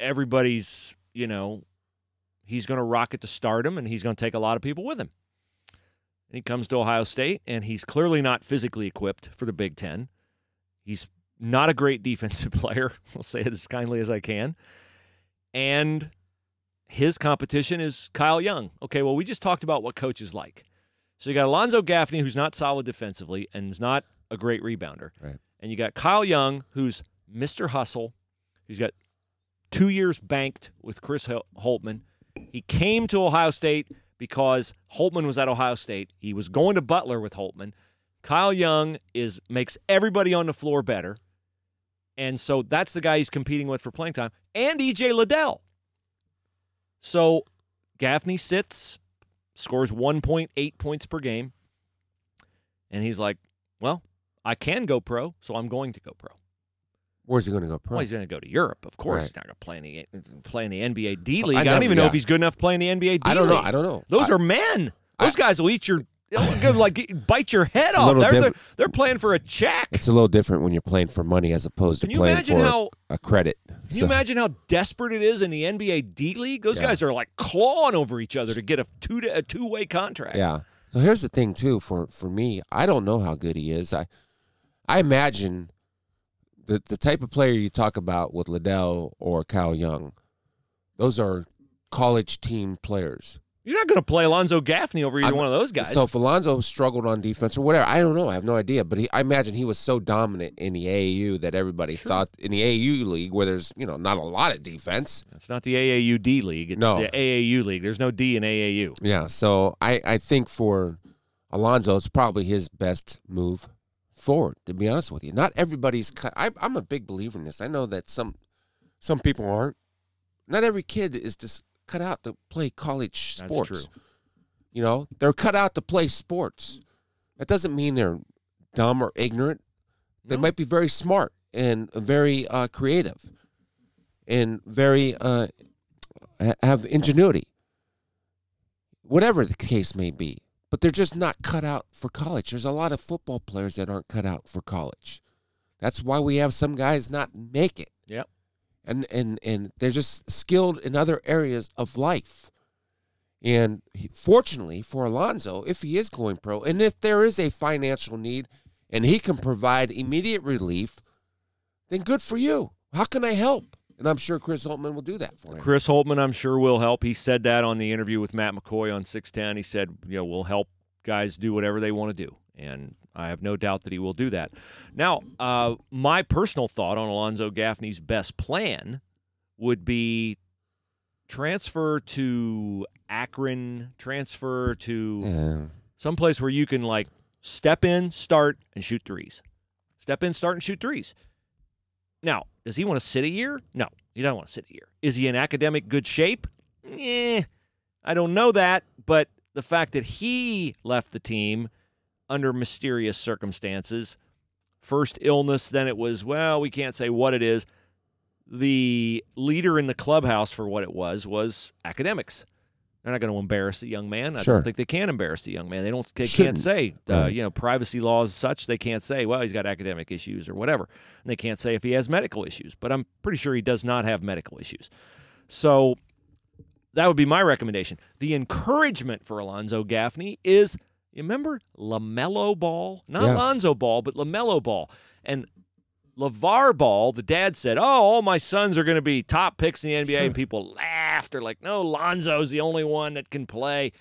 everybody's. You know, he's going to rocket to stardom, and he's going to take a lot of people with him. And he comes to Ohio State, and he's clearly not physically equipped for the Big Ten. He's not a great defensive player. I'll say it as kindly as I can. And his competition is Kyle Young. Okay, well, we just talked about what coaches like. So you got Alonzo Gaffney, who's not solid defensively and is not a great rebounder. Right. And you got Kyle Young, who's Mr. Hustle. He's got two years banked with Chris Holtmann. He came to Ohio State because Holtmann was at Ohio State. He was going to Butler with Holtmann. Kyle Young is makes everybody on the floor better. And so that's the guy he's competing with for playing time. And EJ Liddell. So Gaffney sits, scores 1.8 points per game. And he's like, well, I can go pro, so I'm going to go pro. Where's he going to go pro? Well, he's going to go to Europe, of course. Right. He's not going to play in the play in the NBA D League. I I, don't even know if he's good enough to play in the NBA D I don't know. I don't know. Those I- are men. Those I- guys will eat your like bite your head off. They're, they're, they're playing for a check. It's a little different when you're playing for money as opposed to playing for how a credit. Can you imagine how desperate it is in the NBA D League? Those Yeah. guys are like clawing over each other to get a two a two way contract. Yeah. So here's the thing too for for me, I don't know how good he is. I I imagine the the type of player you talk about with Liddell or Kyle Young, those are college team players. You're not going to play Alonzo Gaffney over either I'm- one of those guys. So if Alonzo struggled on defense or whatever, I don't know. I have no idea. But he, I imagine he was so dominant in the AAU that everybody thought in the AAU league where there's you know not a lot of defense. it's not the AAU D League. It's No. the AAU League. There's no D in AAU. Yeah. So I I think for Alonzo, it's probably his best move forward. To be honest with you, not everybody's cut. I, I'm a big believer in this. I know that some some people aren't. Not every kid is just cut out to play college That's sports. true. You know, they're cut out to play sports. That doesn't mean they're dumb or ignorant. They No. might be very smart and very uh, creative and very uh, have ingenuity. Whatever the case may be, but they're just not cut out for college. There's a lot of football players that aren't cut out for college. That's why we have some guys not make it Yep. And and and they're just skilled in other areas of life. And he, fortunately for Alonzo, if he is going pro, and if there is a financial need, and he can provide immediate relief, then good for you. How can I help? And I'm sure Chris Holtmann will do that for him. Chris Holtmann, I'm sure, will help. He said that on the interview with Matt McCoy on 610. He said, you know, we'll help guys do whatever they want to do. And I have no doubt that he will do that. Now, uh, my personal thought on Alonzo Gaffney's best plan would be transfer to Akron, transfer to Yeah. someplace where you can like step in, start, and shoot threes. Step in, start, and shoot threes. Now, does he want to sit a year? No, he doesn't want to sit a year. Is he in academic good shape? Eh, I don't know that. But the fact that he left the team under mysterious circumstances, first illness, then it was, well, we can't say what it is. The leader in the clubhouse for what it was was academics. They're not going to embarrass the young man. I Sure. don't think they can embarrass the young man. They don't. They Shouldn't. can't say, uh, Right. you know, privacy laws such. They can't say, well, he's got academic issues or whatever. And they can't say if he has medical issues. But I'm pretty sure he does not have medical issues. So that would be my recommendation. The encouragement for Alonzo Gaffney is, you remember Lamelo Ball, not Yeah. Alonzo Ball, but Lamelo Ball, and LaVar Ball. The dad said, "Oh, all my sons are going to be top picks in the NBA," and people laughed. They're like, "No, Lonzo's the only one that can play."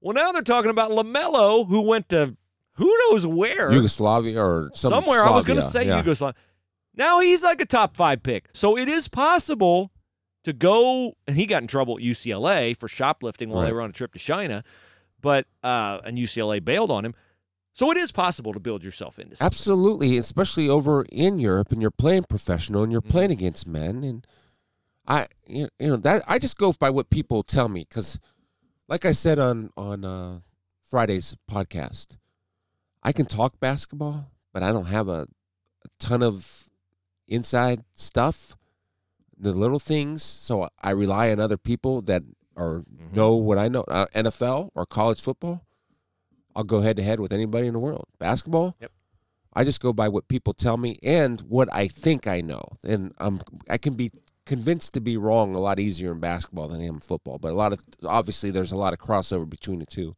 Well, now they're talking about Lamelo, who went to who knows where Yugoslavia or some somewhere. I was going to say yeah. Yugoslavia. Now he's like a top five pick. So it is possible to go, and he got in trouble at UCLA for shoplifting while they were on a trip to China, but uh, and UCLA bailed on him. So it is possible to build yourself into something. Absolutely, especially over in Europe, and you're playing professional, and you're Mm-hmm. playing against men, and I, you know, that I just go by what people tell me, because, like I said on on uh, Friday's podcast, I can talk basketball, but I don't have a, a ton of inside stuff, the little things. So I rely on other people that are Mhm. know what I know, uh, NFL or college football. I'll go head to head with anybody in the world. Basketball, Yep. I just go by what people tell me and what I think I know, and I'm I can be convinced to be wrong a lot easier in basketball than I am in football. But a lot of obviously there's a lot of crossover between the two.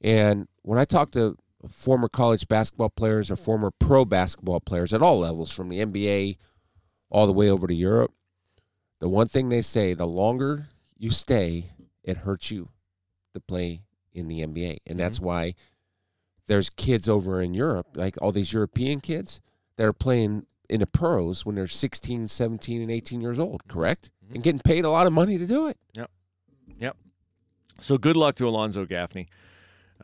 And when I talk to former college basketball players or former pro basketball players at all levels, from the NBA all the way over to Europe, the one thing they say: the longer you stay, it hurts you to play in the NBA, and that's why there's kids over in Europe, like all these European kids, that are playing in the pros when they're 16, 17, and 18 years old, correct? And getting paid a lot of money to do it. Yep. Yep. So good luck to Alonzo Gaffney,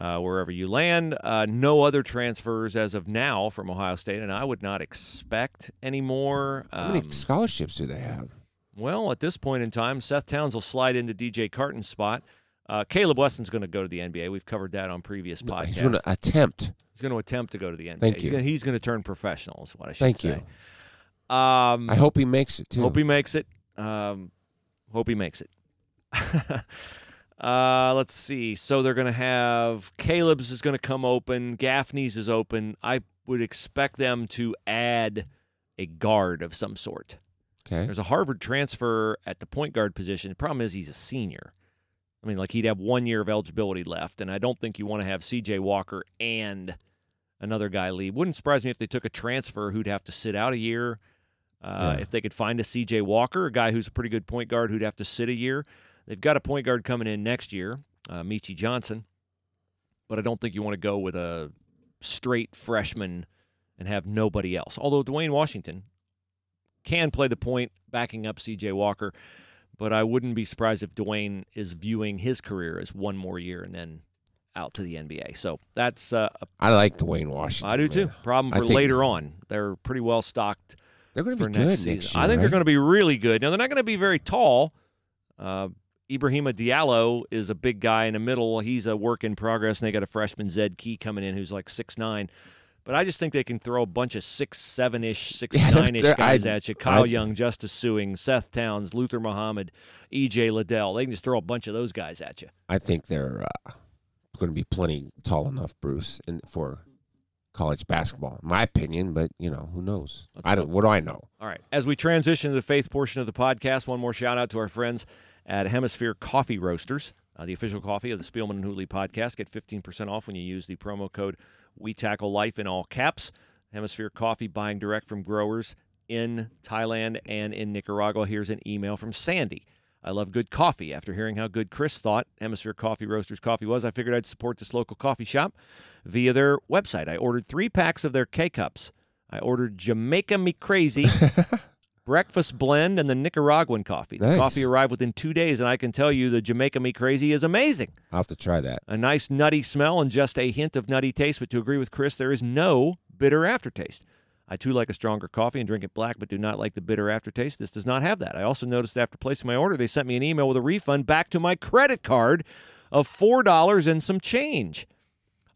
uh, wherever you land. Uh, no other transfers as of now from Ohio State, and I would not expect any more. How many Um, scholarships do they have? Well, at this point in time, Seth Towns will slide into DJ Carton's spot. Uh, Kaleb Wesson's going to go to the NBA. We've covered that on previous podcasts. He's going to attempt. He's going to attempt to go to the NBA. Thank he's you. Gonna, he's going to turn professional. Is what I should say. Thank say. you. Um, I hope he makes it too. Hope he makes it. Um, hope he makes it. uh, let's see. So they're going to have Kaleb's is going to come open. Gaffney's is open. I would expect them to add a guard of some sort. Okay. There's a Harvard transfer at the point guard position. The problem is he's a senior. I mean, like he'd have one year of eligibility left, and I don't think you want to have C.J. Walker and another guy leave. Wouldn't surprise me if they took a transfer who'd have to sit out a year. Uh, Yeah. If they could find a C.J. Walker, a guy who's a pretty good point guard who'd have to sit a year. They've got a point guard coming in next year, uh, Meechie Johnson, but I don't think you want to go with a straight freshman and have nobody else. Although Duane Washington can play the point backing up CJ Walker, but I wouldn't be surprised if Duane is viewing his career as one more year and then out to the NBA. So that's uh, I like Duane Washington. I do too. man. Problem for think- later on. They're pretty well stocked They're going to be good next next, year. I think they're going to be really good. Now they're not going to be very tall. Uh, Ibrahima Diallo is a big guy in the middle. He's a work in progress, and they got a freshman Zed Key coming in who's like six nine. But I just think they can throw a bunch of six seven ish, six, nine ish guys I- at you. Kyle I- Young, Justice Sueing, Seth Towns, Luther Muhammad, E.J. Liddell. They can just throw a bunch of those guys at you. I think they're uh, going to be plenty tall enough, Bruce, in, for college basketball, in my opinion. But you know, who knows? Let's I don't. What do I know? All right. As we transition to the faith portion of the podcast, one more shout out to our friends at Hemisphere Coffee Roasters, uh, the official coffee of the Spielman and Hooley podcast. Get 15% off when you use the promo code We Tackle Life in all caps. Hemisphere Coffee buying direct from growers in Thailand and in Nicaragua. Here's an email from Sandy. I love good coffee. After hearing how good Chris thought Hemisphere Coffee Roasters coffee was, I figured I'd support this local coffee shop via their website. I ordered three packs of their K cups. I ordered Jamaica Me Crazy, breakfast blend, and the Nicaraguan coffee. The Nice. coffee arrived within two days, and I can tell you the Jamaica Me Crazy is amazing. I'll have to try that. A nice nutty smell and just a hint of nutty taste, but to agree with Chris, there is no bitter aftertaste. I too like a stronger coffee and drink it black, but do not like the bitter aftertaste. This does not have that. I also noticed after placing my order, they sent me an email with a refund back to my credit card of $4 and some change.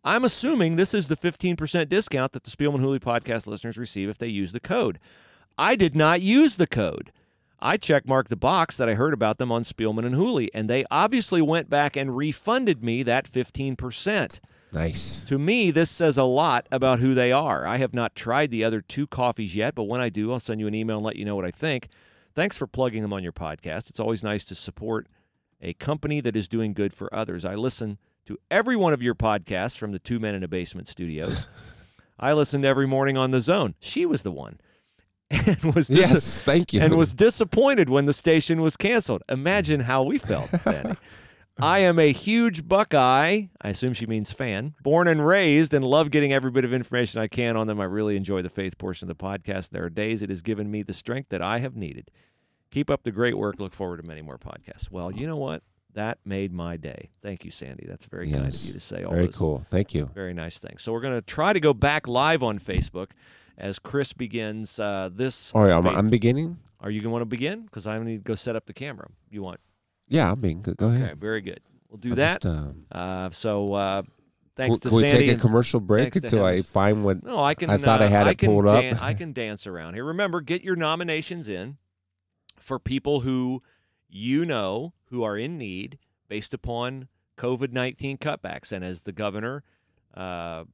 I'm assuming this is the 15% discount that the Spielman Hooley podcast listeners receive if they use the code. I did not use the code. I checkmarked the box that I heard about them on Spielman and Hooley, and they obviously went back and refunded me that 15%. Nice. To me, this says a lot about who they are. I have not tried the other two coffees yet, but when I do, I'll send you an email and let you know what I think. Thanks for plugging them on your podcast. It's always nice to support a company that is doing good for others. I listen to every one of your podcasts from the Two Men in a Basement studios. I listened every morning on the zone. She was the one. And was dis- Yes, thank you. and was disappointed when the station was canceled. Imagine how we felt, Sandy. I am a huge Buckeye, I assume she means fan, born and raised, and love getting every bit of information I can on them. I really enjoy the faith portion of the podcast. There are days it has given me the strength that I have needed. Keep up the great work. Look forward to many more podcasts. Well, you know what? That made my day. Thank you, Sandy. That's very kind of you to say all Very cool. Thank you. very nice things. So we're going to try to go back live on Facebook as Chris begins uh, this. All right, I'm, I'm beginning. Are you going to want to begin? Because I need to go set up the camera. You want? Yeah, I'm being good. Go ahead. Okay, very good. We'll do I'll that. just, um, Uh, so uh, thanks can to we Sandy. take a commercial break until I find what? no, I can. I thought I uh, had it can pulled up. I can dance around here. Remember, get your nominations in for people who you know who are in need based upon COVID nineteen cutbacks. And as the governor, uh,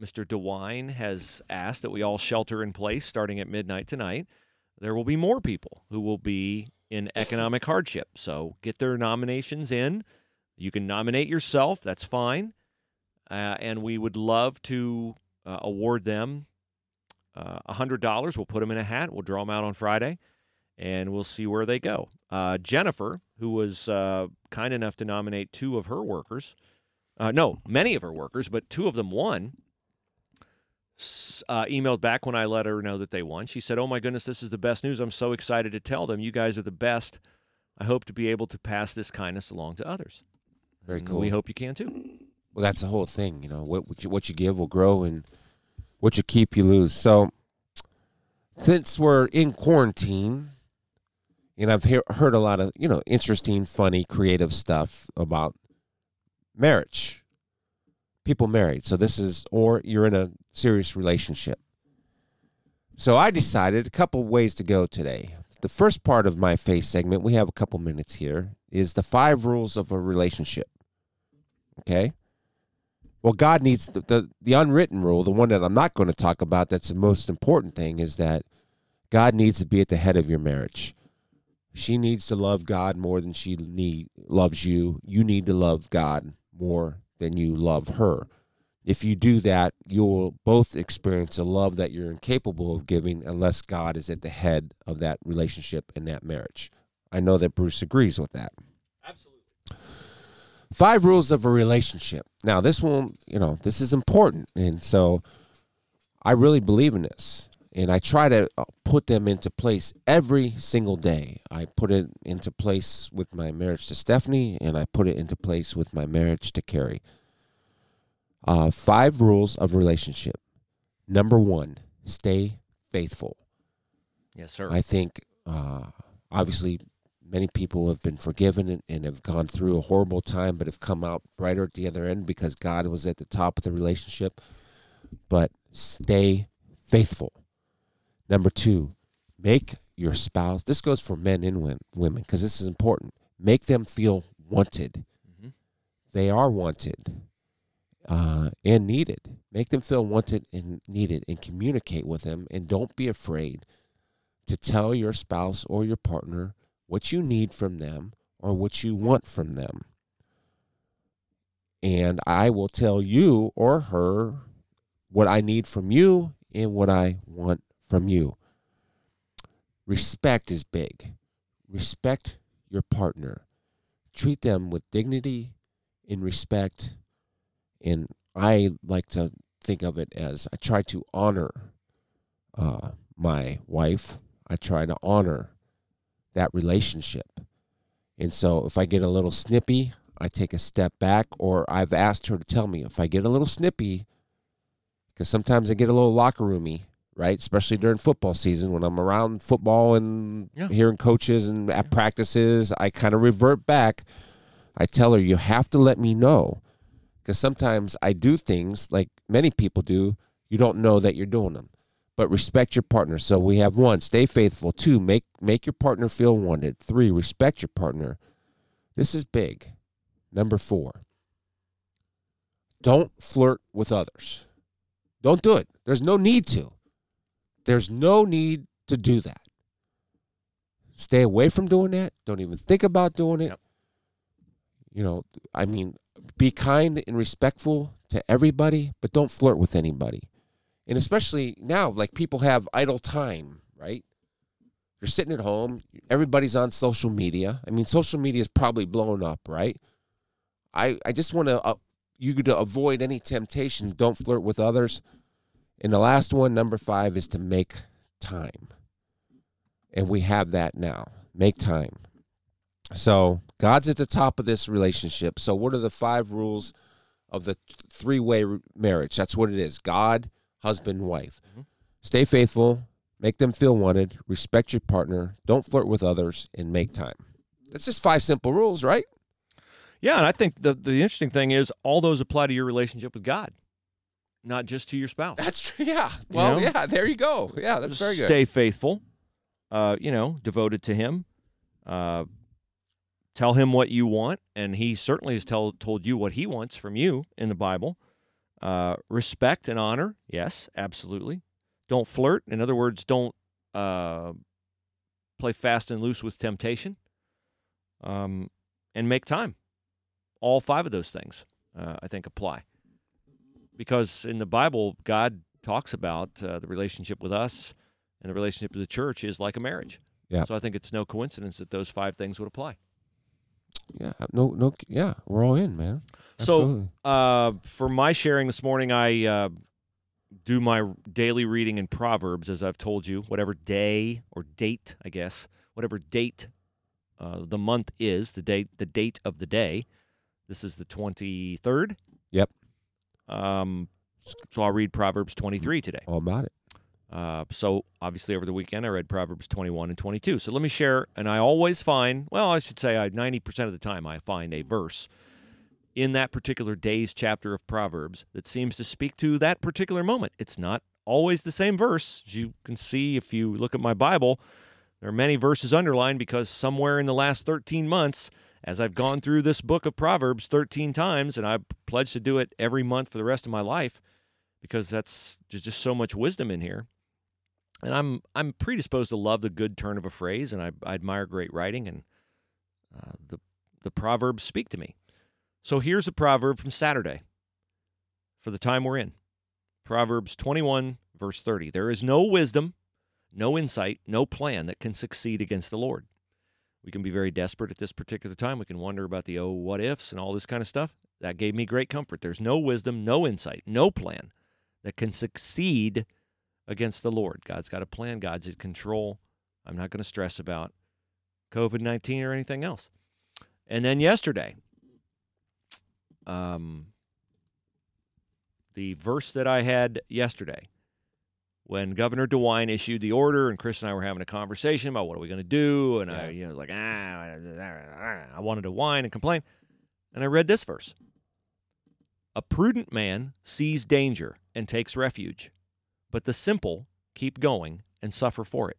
Mr. DeWine, has asked that we all shelter in place starting at midnight tonight, there will be more people who will be in economic hardship. So get their nominations in. You can nominate yourself. That's fine. Uh, and we would love to uh, award them uh, $100. We'll put them in a hat. We'll draw them out on Friday, and we'll see where they go. Uh, Jennifer, who was uh, kind enough to nominate two of her workers, uh, no, many of her workers, but two of them won. Uh, emailed back when I let her know that they won. She said, "Oh my goodness, this is the best news! I'm so excited to tell them. You guys are the best. I hope to be able to pass this kindness along to others. Very And cool. We hope you can too. Well, that's the whole thing. You know, what what you, what you give will grow, and what you keep, you lose. So, since we're in quarantine, and I've hear, heard a lot of you know interesting, funny, creative stuff about marriage, people married. So this is, or you're in a serious relationship. So I decided a couple ways to go today. The first part of my face segment, we have a couple minutes here, is the five rules of a relationship. Okay. Well, God needs the, the, the unwritten rule, the one that I'm not going to talk about, that's the most important thing, is that God needs to be at the head of your marriage. She needs to love God more than she need, loves you. You need to love God more than you love her. If you do that, you'll both experience a love that you're incapable of giving unless God is at the head of that relationship and that marriage. I know that Bruce agrees with that. Absolutely. Five rules of a relationship. Now, this one, you know, this is important. And so I really believe in this. And I try to uh, put them into place every single day. I put it into place with my marriage to Stephanie, and I put it into place with my marriage to Carrie. Uh, five rules of relationship. Number one, stay faithful. Yes, sir. I think uh, obviously many people have been forgiven and, and have gone through a horrible time, but have come out brighter at the other end because God was at the top of the relationship. But stay faithful. Number two, make your spouse, this goes for men and women because this is important, make them feel wanted. Mhm. They are wanted uh, and needed. Make them feel wanted and needed and communicate with them. And don't be afraid to tell your spouse or your partner what you need from them or what you want from them. And I will tell you or her what I need from you and what I want from you. Respect is big. Respect your partner. Treat them with dignity and respect. And I like to think of it as I try to honor uh, my wife. I try to honor that relationship. And so if I get a little snippy, I take a step back, or I've asked her to tell me if I get a little snippy, because sometimes I get a little locker roomy, right? Especially during football season when I'm around football and Yeah. hearing coaches and at practices, I kind of revert back. I tell her, you have to let me know. Because sometimes I do things like many people do, you don't know that you're doing them but respect your partner. So we have one, stay faithful. Two, make make your partner feel wanted. Three, respect your partner. This is big. Number four, don't flirt with others. Don't do it. There's no need to. There's no need to do that. Stay away from doing that. Don't even think about doing it. Yep. You know, I mean, be kind and respectful to everybody, but don't flirt with anybody. And especially now like people have idle time right? You're sitting at home everybody's on social media. I mean social media is probably blown up right? I i just want to uh, you to avoid any temptation don't flirt with others. And the last one number five is to make time. And we have that now make time. So god's at the top of this relationship so what are the five rules of the three-way marriage that's what it is god husband, wife. Mhm. Stay faithful, make them feel wanted, respect your partner, don't flirt with others, and make time. That's just five simple rules, right? Yeah, and I think the the interesting thing is all those apply to your relationship with God, not just to your spouse. That's true. Yeah. Well, know? yeah, there you go. Yeah, that's very good. Stay faithful, uh, you know, devoted to Him. Uh, tell Him what you want, and He certainly has tell, told you what He wants from you in the Bible. Uh, respect and honor, yes, absolutely. Don't flirt. In other words, don't uh, play fast and loose with temptation. Um, and make time. All five of those things, uh, I think, apply. Because in the Bible, God talks about uh, the relationship with us and the relationship with the church is like a marriage. Yeah. So I think it's no coincidence that those five things would apply. Yeah. No. No. Yeah. We're all in, man. So uh, for my sharing this morning, I uh, do my daily reading in Proverbs, as I've told you, whatever day or date, I guess, whatever date uh, the month is, the date, the date of the day. This is the twenty third. Yep. Um, so I'll read Proverbs twenty three today. All about it. Uh, so obviously over the weekend I read Proverbs 21 and 22. So let me share, and I always find, well, I should say I 90% of the time I find a verse in that particular day's chapter of Proverbs that seems to speak to that particular moment. It's not always the same verse. As you can see if you look at my Bible, there are many verses underlined because somewhere in the last 13 months, as I've gone through this book of Proverbs 13 times, and I pledged to do it every month for the rest of my life because that's just so much wisdom in here and I'm I'm predisposed to love the good turn of a phrase, and I, I admire great writing, and uh, the the proverbs speak to me. So here's a proverb from Saturday, for the time we're in, Proverbs 21 verse 30. There is no wisdom, no insight, no plan that can succeed against the Lord. We can be very desperate at this particular time. We can wonder about the oh what ifs and all this kind of stuff. That gave me great comfort. There's no wisdom, no insight, no plan that can succeed against the Lord. God's got a plan, God's in control. I'm not going to stress about COVID 19 or anything else. And then yesterday, um, the verse that I had yesterday, when Governor DeWine issued the order, and Chris and I were having a conversation about what are we going to do, and I, you know, like ah, I wanted to whine and complain, and I read this verse: "A prudent man sees danger and takes refuge, but the simple keep going and suffer for it.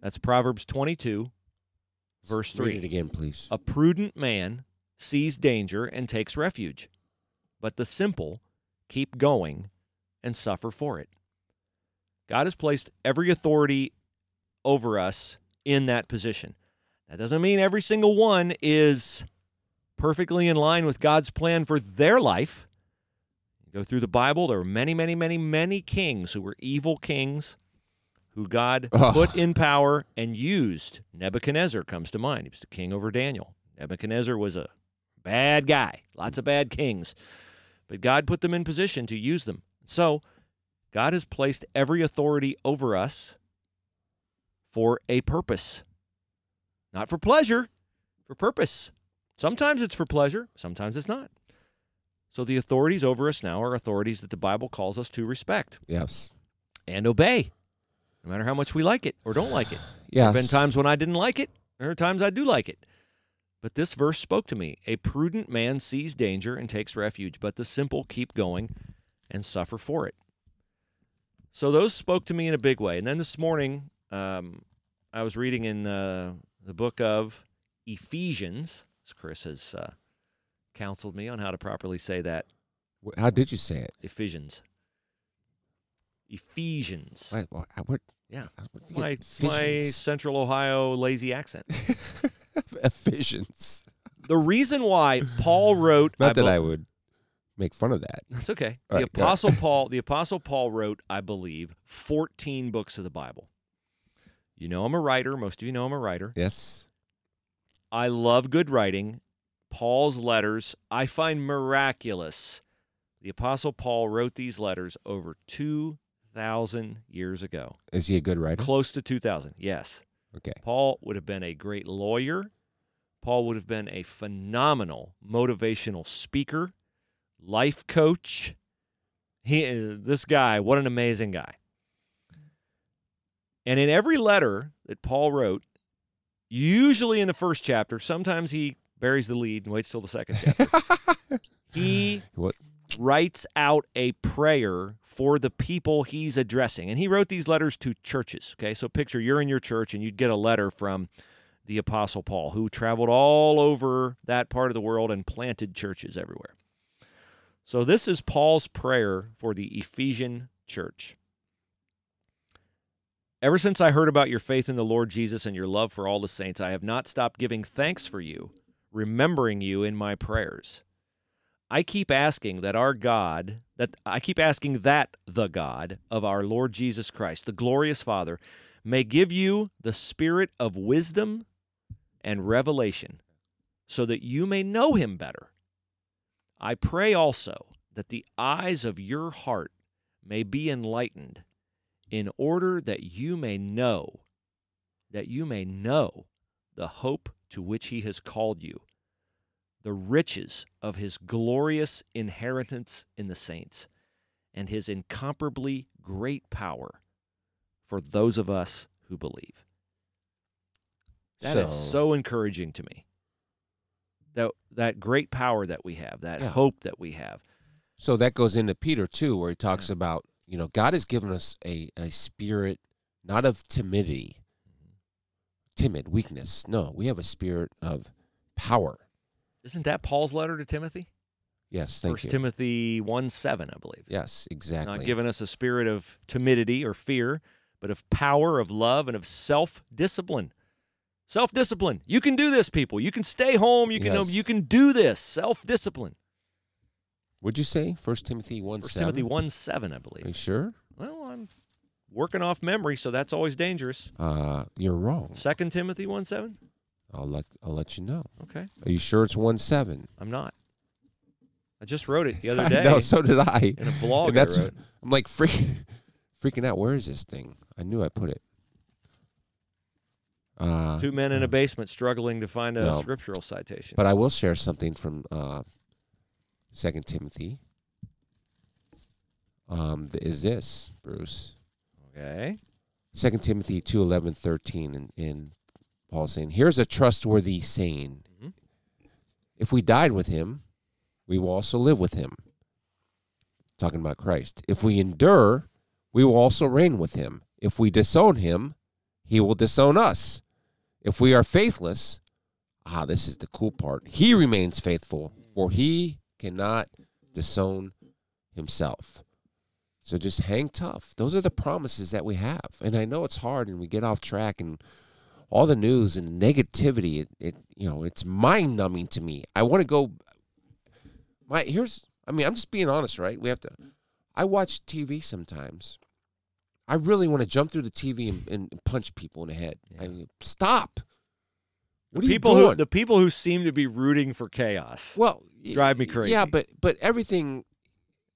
That's Proverbs 22, verse 3. Read it again, please. A prudent man sees danger and takes refuge, but the simple keep going and suffer for it. God has placed every authority over us in that position. That doesn't mean every single one is perfectly in line with God's plan for their life. Go through the Bible, there were many, many, many, many kings who were evil kings who God Ugh. put in power and used. Nebuchadnezzar comes to mind. He was the king over Daniel. Nebuchadnezzar was a bad guy, lots of bad kings. But God put them in position to use them. So, God has placed every authority over us for a purpose. Not for pleasure, for purpose. Sometimes it's for pleasure, sometimes it's not. So the authorities over us now are authorities that the Bible calls us to respect Yes. and obey, no matter how much we like it or don't like it. Yes. There have been times when I didn't like it, there are times I do like it. But this verse spoke to me. A prudent man sees danger and takes refuge, but the simple keep going and suffer for it. So those spoke to me in a big way. And then this morning, um, I was reading in uh, the book of Ephesians, as Chris has uh, counseled me on how to properly say that. How did you say it? Ephesians. Ephesians. What? what, what Yeah. how- what do you My, my Central Ohio lazy accent. Ephesians. The reason why Paul wrote Not that bel- I would make fun of that. That's okay. All the right, apostle Paul, the apostle Paul wrote, I believe, 14 books of the Bible. You know I'm a writer, most of you know I'm a writer. Yes. I love good writing. Paul's letters I find miraculous. The apostle Paul wrote these letters over 2000 years ago. Is he a good writer? Close to 2000. Yes. Okay. Paul would have been a great lawyer. Paul would have been a phenomenal motivational speaker, life coach. He uh, this guy, what an amazing guy. And in every letter that Paul wrote, usually in the first chapter, sometimes he buries the lead and waits till the second chapter. he What? writes out a prayer for the people he's addressing. And he wrote these letters to churches. Okay, so picture you're in your church and you'd get a letter from the Apostle Paul, who traveled all over that part of the world and planted churches everywhere. So this is Paul's prayer for the Ephesian church. Ever since I heard about your faith in the Lord Jesus and your love for all the saints, I have not stopped giving thanks for you, remembering you in my prayers. I keep asking that our God, that I keep asking that the God of our Lord Jesus Christ, the glorious Father, may give you the spirit of wisdom and revelation so that you may know him better. I pray also that the eyes of your heart may be enlightened, in order that you may know, that you may know the hope to which he has called you, the riches of his glorious inheritance in the saints, and his incomparably great power for those of us who believe. That is so encouraging to me. That that great power that we have, that Yeah. hope that we have. So that goes into Peter too, where he talks about, you know, God has given us a, a spirit not of timidity, timid, weakness. No, we have a spirit of power. Isn't that Paul's letter to Timothy? Yes, thank First you. Timothy 1 7, I believe. yes, exactly. Not giving us a spirit of timidity or fear, but of power, of love, and of self discipline. Self discipline. You can do this, people. You can stay home. You can Yes. you can do this. Self discipline. Would you say First Timothy one First seven? Timothy 1 7, I believe. Are you sure? Well, I'm working off memory, so that's always dangerous. Uh, you're wrong. Second Timothy 1 7? I'll let I'll let you know. Okay. Are you sure it's one seven? I'm not. I just wrote it the other day no, so did I. in a blog And that's I. I'm like freaking freaking out. Where is this thing? I knew I put it. Uh, Two men in a basement struggling to find a No. scriptural citation. But I will share something from uh, Second Timothy. Um, th- is this Bruce? Okay. Second Timothy 2, 11, 13, and, and Paul saying, "Here's a trustworthy saying: Mhm. If we died with him, we will also live with him." Talking about Christ. If we endure, we will also reign with him. If we disown him, he will disown us. If we are faithless, ah, this is the cool part. He remains faithful, for he cannot disown himself. So just hang tough. Those are the promises that we have. And I know it's hard and we get off track and all the news and negativity, it, it you know, it's mind numbing to me. I want to go my here's I mean, I'm just being honest, right? We have to I watch TV sometimes. I really want to jump through the TV and, and punch people in the head. I mean, stop. What are people who the people who seem to be rooting for chaos. Well, Drive me crazy. Yeah, but but everything,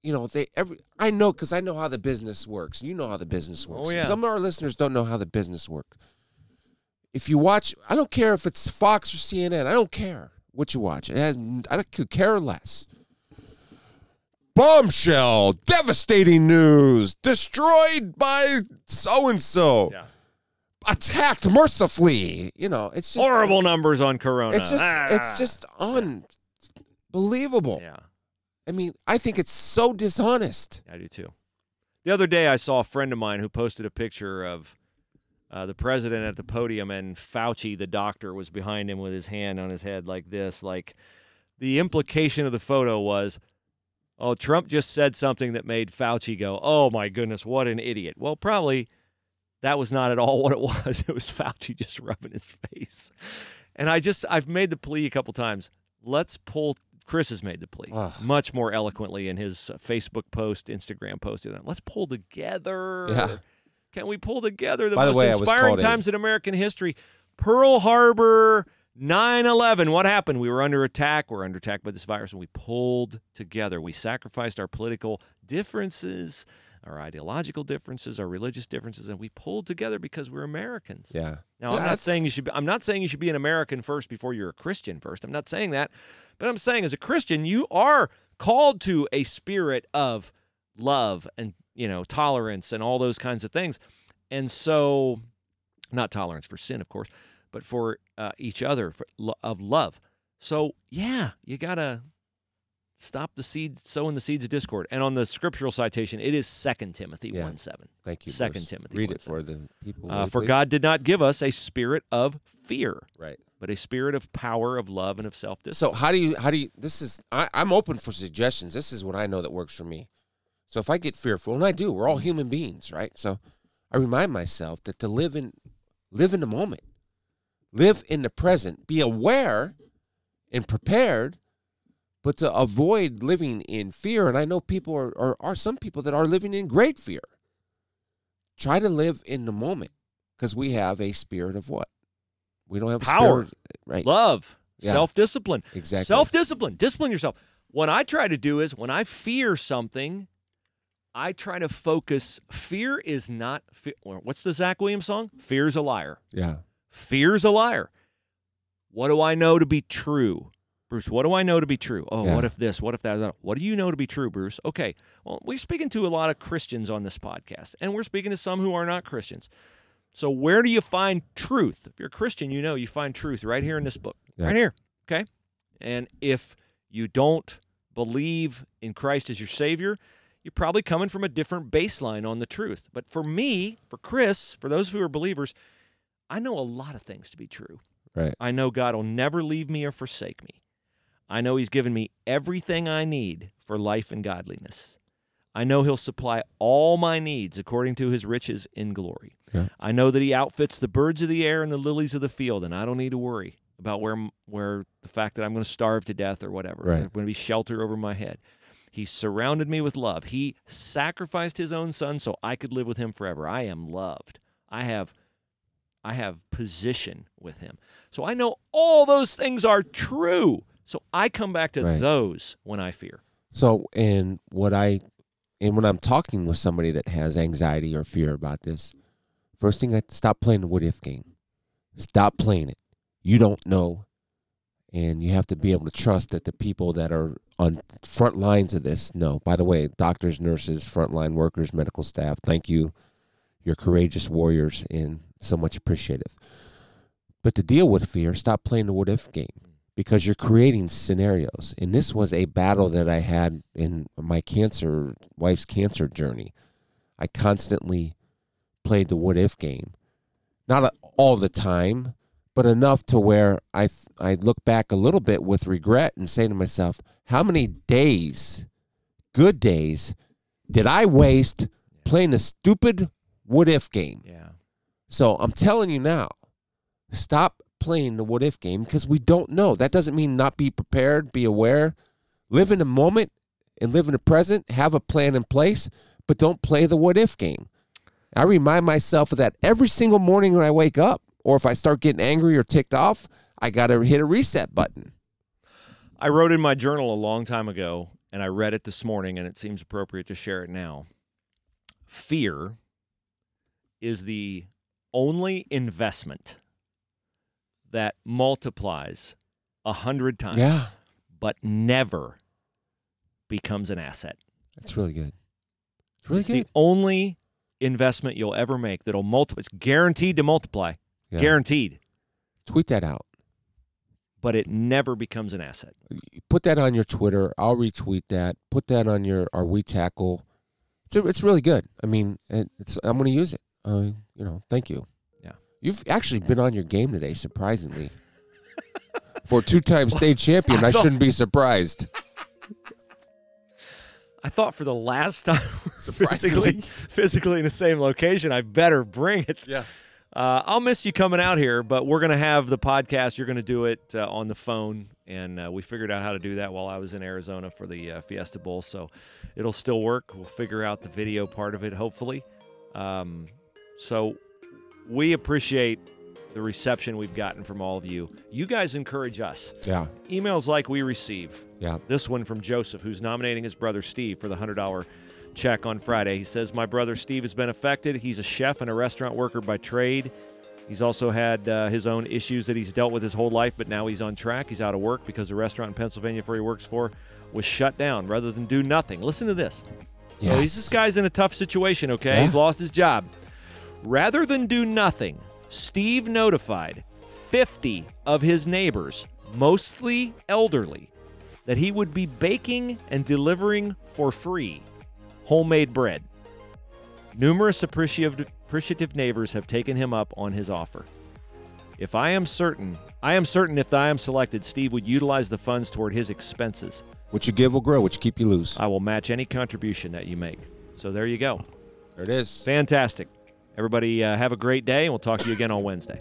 you know, they every I know because I know how the business works. You know how the business works. Oh, yeah. Some of our listeners don't know how the business works If you watch, I don't care if it's Fox or CNN. I don't care what you watch. Has, I could care less. Bombshell! Devastating news! Destroyed by so and so. Yeah. Attacked mercifully. You know, it's just Horrible numbers on Corona. It's just Ah. it's just unbelievable. yeah. I mean, I think it's so dishonest. I do too. The other day, I saw a friend of mine who posted a picture of uh, the president at the podium, and Fauci, the doctor, was behind him with his hand on his head like this. Like the implication of the photo was, oh, Trump just said something that made Fauci go, oh my goodness, what an idiot. Well, probably that was not at all what it was. It was Fauci just rubbing his face. And I just, I've made the plea a couple times. Let's pull. Chris has made the plea Ugh. much more eloquently in his uh, Facebook post, Instagram post. Let's pull together. Yeah. Can we pull together the By the most way, inspiring times in American history? Pearl Harbor, 9 11. What happened? We were under attack. We're under attack by this virus, and we pulled together. We sacrificed our political differences, our ideological differences, our religious differences, and we pulled together because we're Americans. Yeah. Now, I'm not saying you should. Be, I'm not saying you should be an American first before you're a Christian first. I'm not saying that, but I'm saying as a Christian, you are called to a spirit of love and you know tolerance and all those kinds of things. And so, not tolerance for sin, of course, but for uh, each other for, of love. So, yeah, you gotta stop the seed sowing the seeds of discord. And on the scriptural citation, it is Second Timothy Yeah. one seven. Thank you. Second Bruce. Timothy Read one it for the people. Uh, for please? God did not give us a spirit of fear, Right. but a spirit of power, of love, and of self discipline. So how do you how do you this is I, I'm open for suggestions. This is what I know that works for me. So if I get fearful, and I do, we're all human beings, right? So I remind myself that to live in live in the moment. Live in the present. Be aware and prepared, but to avoid living in fear. And I know people are, are, are some people that are living in great fear. Try to live in the moment because we have a spirit of what? We don't have a Power. spirit, right? Love, Yeah. self discipline. Exactly. Self discipline. Discipline yourself. What I try to do is when I fear something, I try to focus. Fear is not. Fe- what's the Zach Williams song? Fear's a liar. Yeah. Fear's a liar. What do I know to be true? Bruce, what do I know to be true? Oh, Yeah. what if this? What if that? What do you know to be true, Bruce? Okay. Well, we're speaking to a lot of Christians on this podcast, and we're speaking to some who are not Christians. So, where do you find truth? If you're a Christian, you know you find truth right here in this book, Yeah. right here. Okay. And if you don't believe in Christ as your Savior, you're probably coming from a different baseline on the truth. But for me, for Chris, for those who are believers, I know a lot of things to be true. Right. I know God will never leave me or forsake me. I know He's given me everything I need for life and godliness. I know He'll supply all my needs according to His riches in glory. Yeah. I know that He outfits the birds of the air and the lilies of the field, and I don't need to worry about where where the fact that I'm going to starve to death or whatever. Right. There's going to be shelter over my head. He surrounded me with love. He sacrificed His own Son so I could live with Him forever. I am loved. I have I have position with him. So I know all those things are true. So I come back to Right. those when I fear. So, and what I, and when I'm talking with somebody that has anxiety or fear about this, first thing I stop playing the what if game. Stop playing it. You don't know, and you have to be able to trust that the people that are on front lines of this know. By the way, doctors, nurses, frontline workers, medical staff, thank you. You're courageous warriors and so much appreciative. But to deal with fear, stop playing the what if game because you're creating scenarios. And this was a battle that I had in my cancer, wife's cancer journey. I constantly played the what if game. Not all the time, but enough to where I I look back a little bit with regret and say to myself, how many days, good days, did I waste playing the stupid what if game? Yeah. So I'm telling you now, stop playing the what if game because we don't know. That doesn't mean not be prepared, be aware, live in the moment and live in the present, have a plan in place, but don't play the what if game. I remind myself of that every single morning when I wake up, or if I start getting angry or ticked off, I got to hit a reset button. I wrote in my journal a long time ago, and I read it this morning, and it seems appropriate to share it now. Fear is the only investment that multiplies a hundred times, Yeah. but never becomes an asset. That's really good. It's really it's good. the only investment you'll ever make that'll multiply. It's guaranteed to multiply, Yeah. guaranteed, Tweet that out. but it never becomes an asset. put that on your Twitter. I'll retweet that. Put that on your our We Tackle. It's it's really good. I mean, it's I'm going to use it. Uh, you know, thank you. You've actually been on your game today, surprisingly. For two-time state champion, I, I thought- shouldn't be surprised. I thought for the last time, Surprisingly. physically, physically in the same location, I better bring it. Yeah. Uh, I'll miss you coming out here, but we're going to have the podcast. You're going to do it uh, on the phone, and uh, we figured out how to do that while I was in Arizona for the uh, Fiesta Bowl, so it'll still work. We'll figure out the video part of it, hopefully. Um, so we appreciate the reception we've gotten from all of you. You guys encourage us. Yeah. Emails like we receive. Yeah. This one from Joseph, who's nominating his brother Steve for the $100 check on Friday. He says, My brother Steve has been affected. He's a chef and a restaurant worker by trade. He's also had uh, his own issues that he's dealt with his whole life, but now he's on track. He's out of work because the restaurant in Pennsylvania where he works for was shut down rather than do nothing. Listen to this. So he's, this guy's in a tough situation, okay? Yeah. He's lost his job. Rather than do nothing, Steve notified 50 of his neighbors, mostly elderly, that he would be baking and delivering for free homemade bread. Numerous appreciative, appreciative neighbors have taken him up on his offer. If I am certain, I am certain if I am selected, Steve would utilize the funds toward his expenses. What you give will grow. What you keep you lose. I will match any contribution that you make. So there you go. There it is. Fantastic. Everybody, uh, have a great day, and we'll talk to you again on Wednesday.